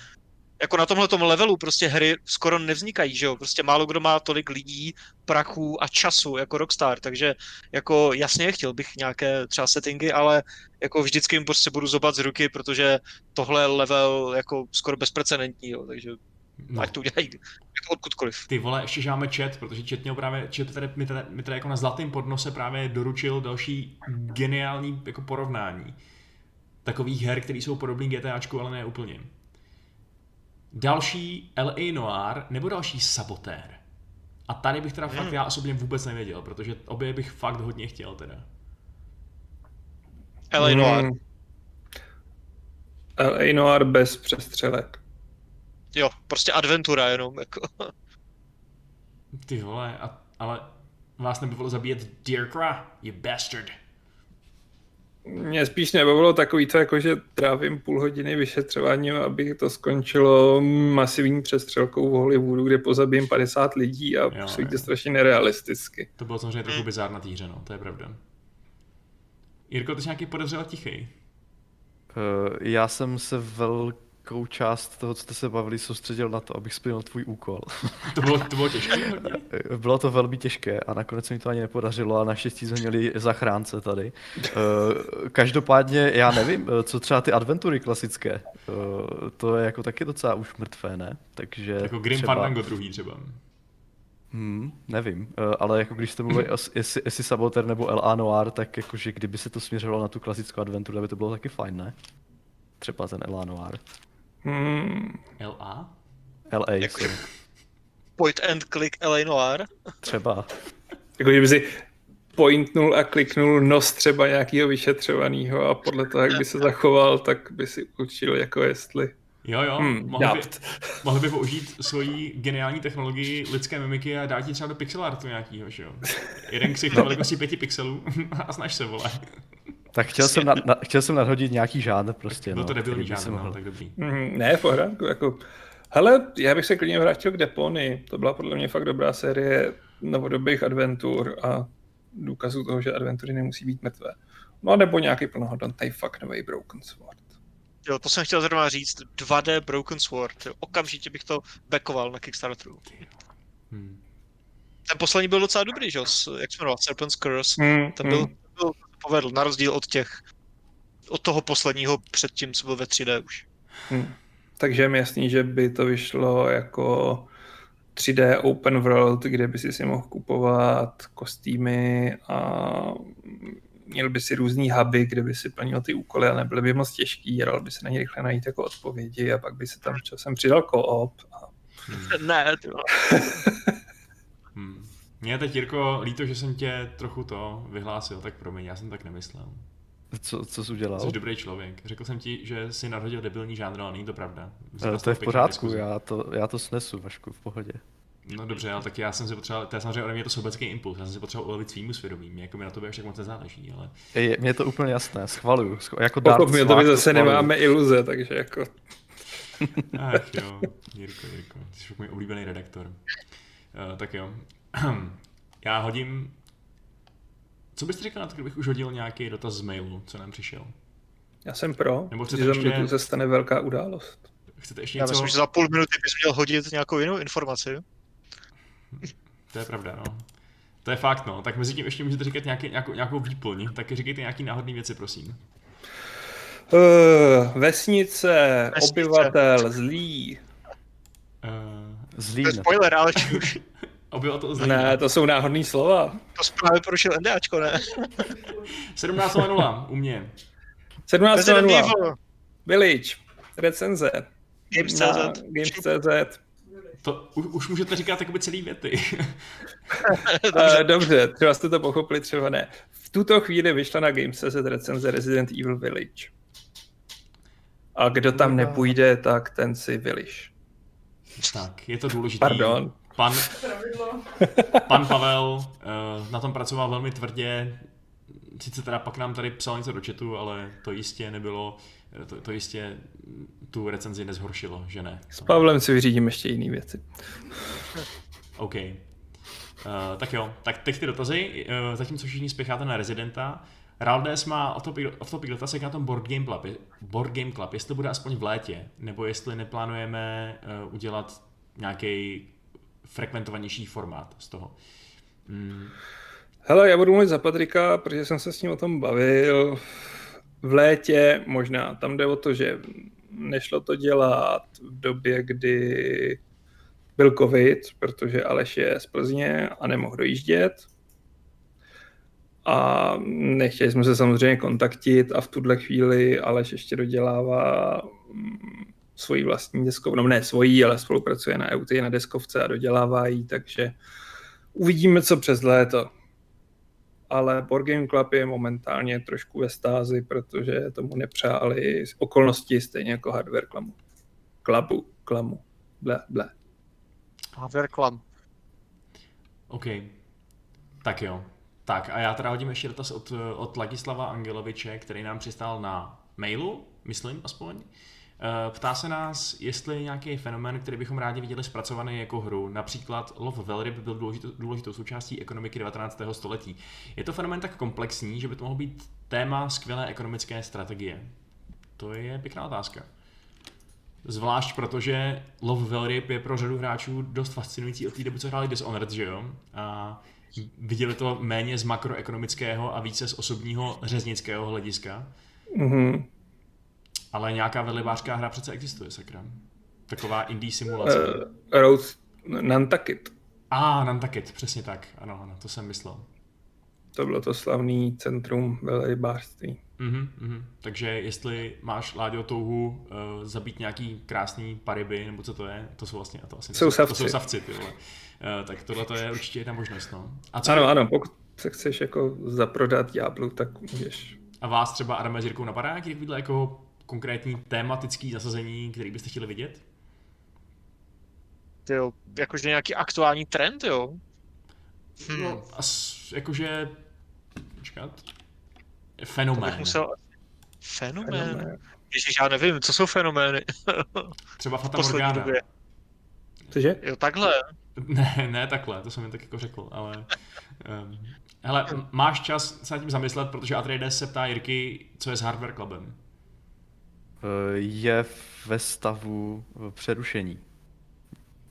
S3: jako na tomhletom levelu prostě hry skoro nevznikají, že jo, prostě málo kdo má tolik lidí, prachů a času jako Rockstar, takže jako jasně chtěl bych nějaké třeba settingy, ale jako vždycky jim prostě budu zobat z ruky, protože tohle level jako skoro bezprecedentní, jo, takže
S1: No.
S3: ať to udělají jako odkudkoliv.
S1: Ty vole, ještě že máme chat, protože chat měl právě, chat tady, mi, tady, mi tady jako na zlatém podnose právě doručil další geniální jako porovnání takových her, které jsou podobný GTAčku, ale ne úplně. Další LA Noir nebo další Sabotér. A tady bych teda fakt
S3: Hmm.
S1: já osobně vůbec nevěděl, protože obě bych fakt hodně chtěl teda.
S3: LA Noir.
S2: Hmm. LA Noir bez přestřelek.
S3: Jo, prostě adventura jenom, jako.
S1: Ty vole, a, ale vás nebavilo zabíjet Dirkra, you bastard.
S2: Mě spíš nebavilo takový to, jako že trávím půl hodiny vyšetřováním, aby to skončilo masivní přestřelkou v Hollywoodu, kde pozabijím 50 lidí a
S1: Jo,
S2: působí to strašně nerealisticky.
S1: To bylo samozřejmě trochu bizár na týře, no, to je pravda. Jirko, ty jsi nějaký podezřele tichý.
S4: Uh, já jsem se velkou část toho, co jste se bavili, soustředil na to, abych splnil tvůj úkol.
S1: To bylo, to bylo těžké *laughs*
S4: Bylo to velmi těžké a nakonec se mi to ani nepodařilo a naštěstí jsme měli zachránce tady. Eh, Každopádně já nevím, eh, co třeba ty adventury klasické, Eh, to je jako taky docela už mrtvé, ne? Takže
S1: Jako Grim
S4: třeba...
S1: Fandango druhý třeba.
S4: Hmm, nevím, ale jako když jste mluvili, jestli, jestli Saboter nebo L.A. Noir, tak jakože kdyby se to směřovalo na tu klasickou adventuru, by to bylo taky fajn, ne? Třeba ten L.A. Noir.
S2: Hmm.
S1: LA?
S4: L.A.
S3: Jak-
S4: sorry.
S3: Point and click LA Noir.
S4: Třeba.
S2: Jako kdyby si pointnul a kliknul nos třeba nějakého vyšetřovaného a podle toho, jak by se zachoval, tak by si určil, jako jestli...
S1: Jo, jo,
S2: Hmm,
S1: mohli, by, mohli by použít svoji geniální technologii lidské mimiky a dát ti třeba do pixel artu nějakýho, že jo? Jeden ksicht no. velikosti pěti pixelů *laughs* a snaž se, vole.
S4: Tak chtěl jsem, na, na, chtěl jsem nadhodit nějaký žánr prostě.
S1: Byl to
S4: no,
S1: debilní
S4: by se
S1: žánr,
S4: mohl-
S1: no, tak dobrý.
S2: Mm, ne, v pořádku, jako... Hele, já bych se klidně vrátil k Depony. To byla podle mě fakt dobrá série novodobých adventur a důkazů toho, že adventury nemusí být mrtvé. No nebo nějaký plnohodnotný fuck nový Broken Sword.
S3: Jo, to jsem chtěl zrovna říct. 2D Broken Sword. Jo, okamžitě bych to backoval na Kickstarteru.
S1: Hmm.
S3: Ten poslední byl docela dobrý, že jo? Jak se jmenoval? Serpent's Curse.
S2: Mm,
S3: Ten byl, ten byl povedl, na rozdíl od těch od toho posledního předtím, co byl ve 3D už.
S2: Hmm. Takže je mi jasný, že by to vyšlo jako 3D open world, kde by si si mohl kupovat kostýmy a měl by si různý huby, kde by si plnil ty úkoly a nebyly by moc těžký, a dal by se na ně rychle najít jako odpovědi a pak by se tam časem přidal co-op. A...
S1: Hmm.
S3: Ne, *laughs*
S1: je teď, Jirko, líto, že jsem tě trochu to vyhlásil, tak promiň, já jsem tak nemyslel.
S4: Co, co jsi udělal?
S1: Jsi dobrý člověk. Řekl jsem ti, že jsi nadhodil debilní žánr, ale není to pravda. Z
S4: To je v pořádku, já to, já to snesu, Vašku, v pohodě.
S1: No dobře, ale tak já jsem si potřeboval, to je samozřejmě ode mě to sobecký impuls, já jsem si potřeboval ulevit svýmu svědomí, mě jako mi na tobě až tak moc nezáleží, ale
S4: Je, mně je to úplně jasné, schvaluju. Schv- Jako
S2: mě, to my
S4: Vader
S2: zase
S4: schvaluju.
S2: nemáme iluze, takže jako...
S1: ach jo, Jirko, Jirko, ty jsi můj oblíbený redaktor. Uh, tak jo, já hodím, co byste říkal na to, kdybych už hodil nějaký dotaz z mailu, co nám přišel?
S2: Já jsem pro,
S1: Nebo chcete ještě-
S2: se stane velká událost.
S1: Chcete ještě
S3: Já
S1: něco?
S3: myslím, že za půl minuty bys měl hodit nějakou jinou informaci.
S1: To je pravda, no. To je fakt, no. Tak mezi tím ještě můžete říkat nějaký, nějakou, nějakou výplň, tak říkejte nějaký náhodný věci, prosím.
S2: Uh, vesnice,
S3: Vesnice.
S2: obyvatel, zlý.
S1: Uh,
S3: To
S4: Zlín.
S3: je spoiler, ale či *laughs* už
S1: obyvatel z
S2: Ne, to jsou náhodný slova.
S3: to právě porušil NDAčko, ne? *laughs*
S1: 17.00 u mě.
S2: 17.
S3: Resident
S2: 0.
S3: Evil,
S2: Village, recenze.
S3: Games.cz.
S2: Games.cz.
S1: To už, už můžete říkat jakoby celý věty. *laughs*
S2: Uh, dobře, třeba jste to pochopili, třeba ne. V tuto chvíli vyšla na Games.cz recenze Resident Evil Village. A kdo tam nepůjde, tak ten si Village.
S1: tak, je to důležité.
S2: Pardon.
S1: Pan, *laughs* pan Pavel uh, na tom pracoval velmi tvrdě. Sice teda pak nám tady psal něco do chatu, ale to jistě nebylo, to, to jistě tu recenzi nezhoršilo, že ne?
S2: S Pavlem si vyřídím ještě jiné věci.
S1: OK. Uh, tak jo, tak teď ty dotazy, uh, zatímco všichni spěcháte na Residenta, Raldes má off-topic, off-topic dotaz, jak na tom Board Game Club, Board Game Club, jestli to bude aspoň v létě, nebo jestli neplánujeme uh, udělat nějaký frekventovanější formát z toho. Mm,
S2: Hele, já budu mluvit za Patrika, protože jsem se s ním o tom bavil. V létě možná. Tam jde o to, že nešlo to dělat v době, kdy byl covid, protože Aleš je z Plzně a nemohl dojíždět. A nechtěli jsme se samozřejmě kontaktit a v tuhle chvíli Aleš ještě dodělává mm, svoji vlastní deskovku, no ne svojí, ale spolupracuje na EUT na deskovce a dodělává ji, takže uvidíme, co přes léto ale Board Game Club je momentálně trošku ve stázi, protože tomu nepřáli okolnosti stejně jako hardware klamu. Klabu, klamu, ble, ble.
S3: Haverklam.
S1: OK. Tak jo. Tak a já teda hodím ještě dotaz od, od Ladislava Angeloviče, který nám přistál na mailu, myslím aspoň. Eh, Ptá se nás, jestli je nějaký fenomén, který bychom rádi viděli zpracovaný jako hru. Například lov velryb byl důležitou, důležitou součástí ekonomiky 19. století. Je to fenomén tak komplexní, že by to mohlo být téma skvělé ekonomické strategie? To je pěkná otázka. Zvlášť protože lov velryb je pro řadu hráčů dost fascinující od té doby, co hráli Dishonored, že jo? A viděli to méně z makroekonomického a více z osobního řeznického hlediska.
S2: Mhm.
S1: Ale nějaká velrybářská hra přece existuje, sakra. Taková indie simulace.
S2: Uh, Road Nantucket.
S1: A, ah, Nantucket, přesně tak. Ano, ano, to jsem myslel.
S2: To bylo to slavný centrum velrybářství.
S1: Mhm, mhm. Takže jestli máš, Láďo, touhu uh, zabít nějaký krásný pariby, nebo co to je, to jsou vlastně, a to asi
S2: Jsou savci.
S1: To jsou savci, ty vole. Uh, tak tohle to je určitě jedna možnost, no. A, co,
S2: Ano, ano, pokud se chceš jako zaprodat ďáblu, tak můžeš.
S1: a vás třeba Adame s Jirkou napadá nějaký takovýhle jako konkrétní tematický zasazení, který byste chtěli vidět?
S3: Jo, jakože nějaký aktuální trend, jo? Hmm.
S1: No, as, jakože, počkat, fenomén.
S3: musel... Fenomén?
S2: Fenomén.
S3: Ježiš, já nevím, co jsou fenomény *laughs*
S1: Třeba
S3: v
S1: Fata Morgana.
S3: době.
S2: Cože?
S3: Jo, takhle.
S1: Ne, ne takhle, to jsem jen tak jako řekl, ale... Um, hele, m- máš čas se nad tím zamyslet, protože Atreides se ptá Jirky, co je s Hardware Clubem.
S4: Eh, Je ve stavu přerušení.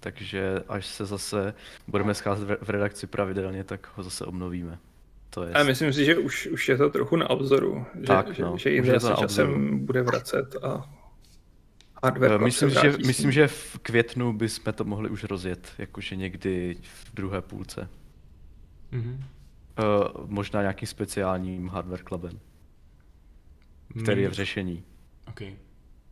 S4: Takže až se zase budeme scházet v- redakci pravidelně, tak ho zase obnovíme. To je
S2: A myslím si, že už, už je to trochu na obzoru, že,
S4: Tak,
S2: že,
S4: no,
S2: že i
S4: už je to
S2: zase
S4: na
S2: časem
S4: obzoru.
S2: bude vracet a hardware
S4: Eh, Myslím,
S2: se
S4: že, myslím, že v květnu bychom to mohli už rozjet, jakože někdy v druhé půlce.
S1: Mhm.
S4: Uh, možná nějakým speciálním hardware clubem, který je v řešení.
S1: Okay.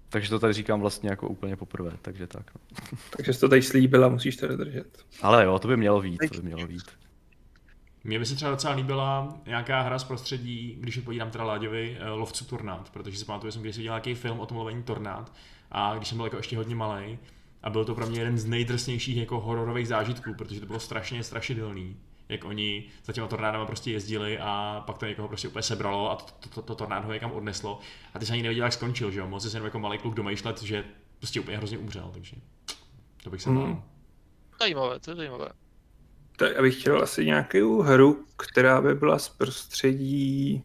S4: Takže to tady říkám vlastně jako úplně poprvé, takže tak. No. *laughs*
S2: Takže jsi to tady slíbil a musíš to dodržet.
S4: Ale jo, to by mělo být, to by mělo být.
S1: Mně by se třeba docela líbila nějaká hra z prostředí, když odpovídám teda Láďovi, eh, Lovcu tornád, protože si pamatuju, že jsem když viděl nějaký film o tom lovení tornád a když jsem byl jako ještě hodně malý a byl to pro mě jeden z nejdrsnějších jako hororových zážitků, protože to bylo strašně strašidelný jak oni za těma tornádama prostě jezdili a pak to někoho prostě úplně sebralo a to, to, to, to tornádo ho někam odneslo a ty se ani nevěděl, jak skončil, že jo, mohl si jenom jako malý kluk domýšlet, že prostě úplně hrozně umřel, takže to bych se
S2: Mhm.
S1: bál.
S3: Zajímavé, to je zajímavé.
S2: Tak já bych chtěl asi nějakou hru, která by byla z prostředí,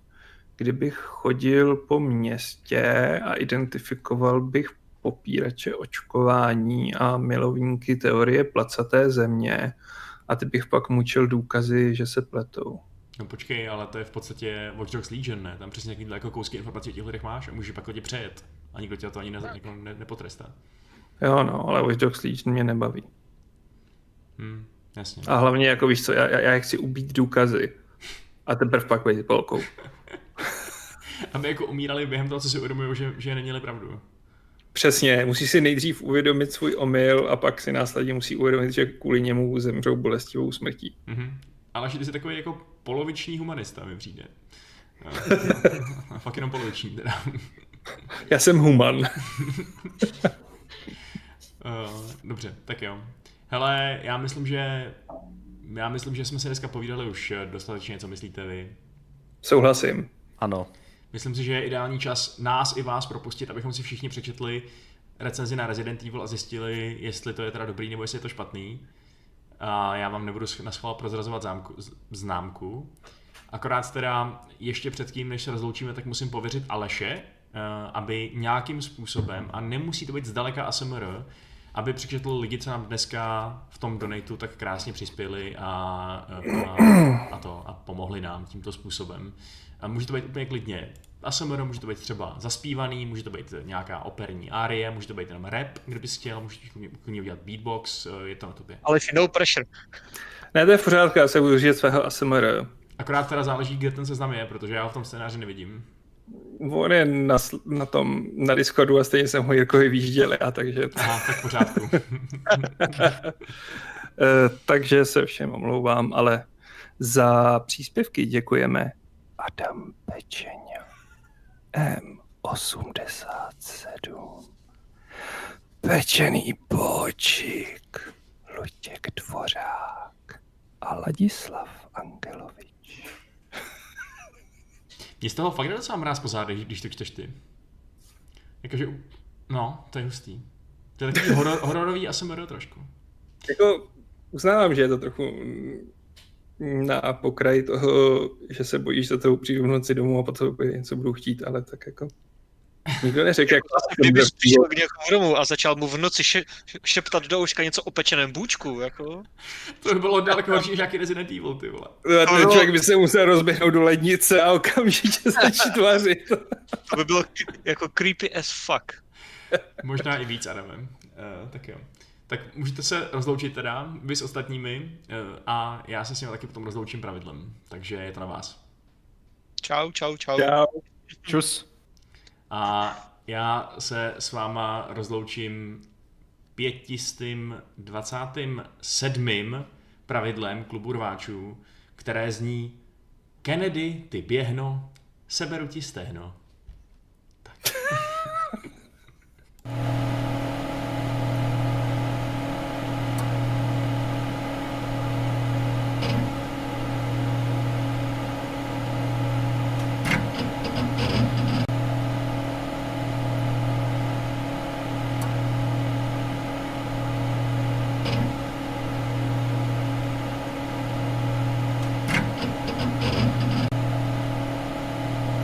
S2: kdybych chodil po městě a identifikoval bych popírače očkování a milovníky teorie placaté země a ty bych pak mučil důkazy, že se pletou.
S1: No počkej, ale to je v podstatě Watch Dogs Legion, ne? Tam přesně nějaký jako kousky informací o těch lidech máš a můžeš pak lidi přejet. A nikdo tě to ani ne, jako ne, nepotrestá.
S2: Jo no, ale Watch Dogs Legion mě nebaví.
S1: Hm, jasně.
S2: A hlavně, jako víš co, já, já, já chci ubít důkazy a teprve pak být polkou.
S1: Aby *laughs* jako umírali během toho, co si uvědomují, že, že neměli pravdu.
S2: Přesně, musí si nejdřív uvědomit svůj omyl a pak si následně musí uvědomit, že kvůli němu zemřou bolestivou smrtí.
S1: Mhm. Ale že ty jsi takový jako poloviční humanista, mi přijde. A *laughs* fakt jenom poloviční teda.
S2: Já jsem human.
S1: Uh, *laughs* dobře, tak jo. Hele, já myslím, že já myslím, že jsme si dneska povídali už dostatečně, co myslíte vy.
S2: Souhlasím.
S4: Ano,
S1: Myslím si, že je ideální čas nás i vás propustit, abychom si všichni přečetli recenzi na Resident Evil a zjistili, jestli to je teda dobrý nebo jestli je to špatný. A já vám nebudu na schvál prozrazovat zámku, známku. Akorát teda ještě předtím, než se rozloučíme, tak musím pověřit Aleše, eh, aby nějakým způsobem, a nemusí to být zdaleka ASMR, aby přečetl lidi, co nám dneska v tom donatu tak krásně přispěli a, a, a to a pomohli nám tímto způsobem. A může to být úplně klidně ASMR, může to být třeba zaspívaný, může to být nějaká operní árie, může to být jenom rap, kdybys chtěl, můžeš klidně- udělat beatbox, eh, je to na tobě.
S3: Ale no pressure.
S2: Ne, to je v pořádku, já se budu říct svého ASMR.
S1: Akorát teda záleží, kde ten seznam je, protože já ho v tom scénáři nevidím.
S2: On je na, na tom, na Discordu a stejně jsem ho Jirkovi výjížděli a takže,
S1: Aha, tak v pořádku. *laughs* *laughs*
S2: Eh, takže se všem omlouvám, ale za příspěvky děkujeme Adam Pečeň, M87, Pečený Bočík, Luděk Dvořák a Ladislav Angelovič.
S1: Mě z toho fakt jde docela mráz po zádech, když to čteš ty. Jakože, no, to je hustý. To je takový horor, hororový ASMR trošku.
S2: Jako uznávám, že je to trochu na pokraji toho, že se bojíš, že to přijdu v noci domů a potom něco budu chtít, ale tak jako nikdo neřekl, jak *laughs*
S3: Kdyby přišel k někomu domů a začal mu v noci še, šeptat do uška něco o pečeném bůčku, jako.
S1: To by bylo daleko horší než nějaký Resident Evil, ty vole.
S2: No ten člověk by se musel rozběhnout do lednice a okamžitě začít *laughs* vařit.
S3: To by bylo k- jako creepy as fuck.
S1: Možná i víc, Adamem. Uh, tak jo. Tak můžete se rozloučit teda, vy s ostatními, uh, a já se s nimi taky potom rozloučím pravidlem. Takže je to na vás.
S3: Čau, čau, čau.
S2: Čau.
S4: Čus.
S1: A já se s váma rozloučím 527. pravidlem klubu rváčů, které zní Kennedy, ty běhno, seberu ti stehno. Tak. *laughs*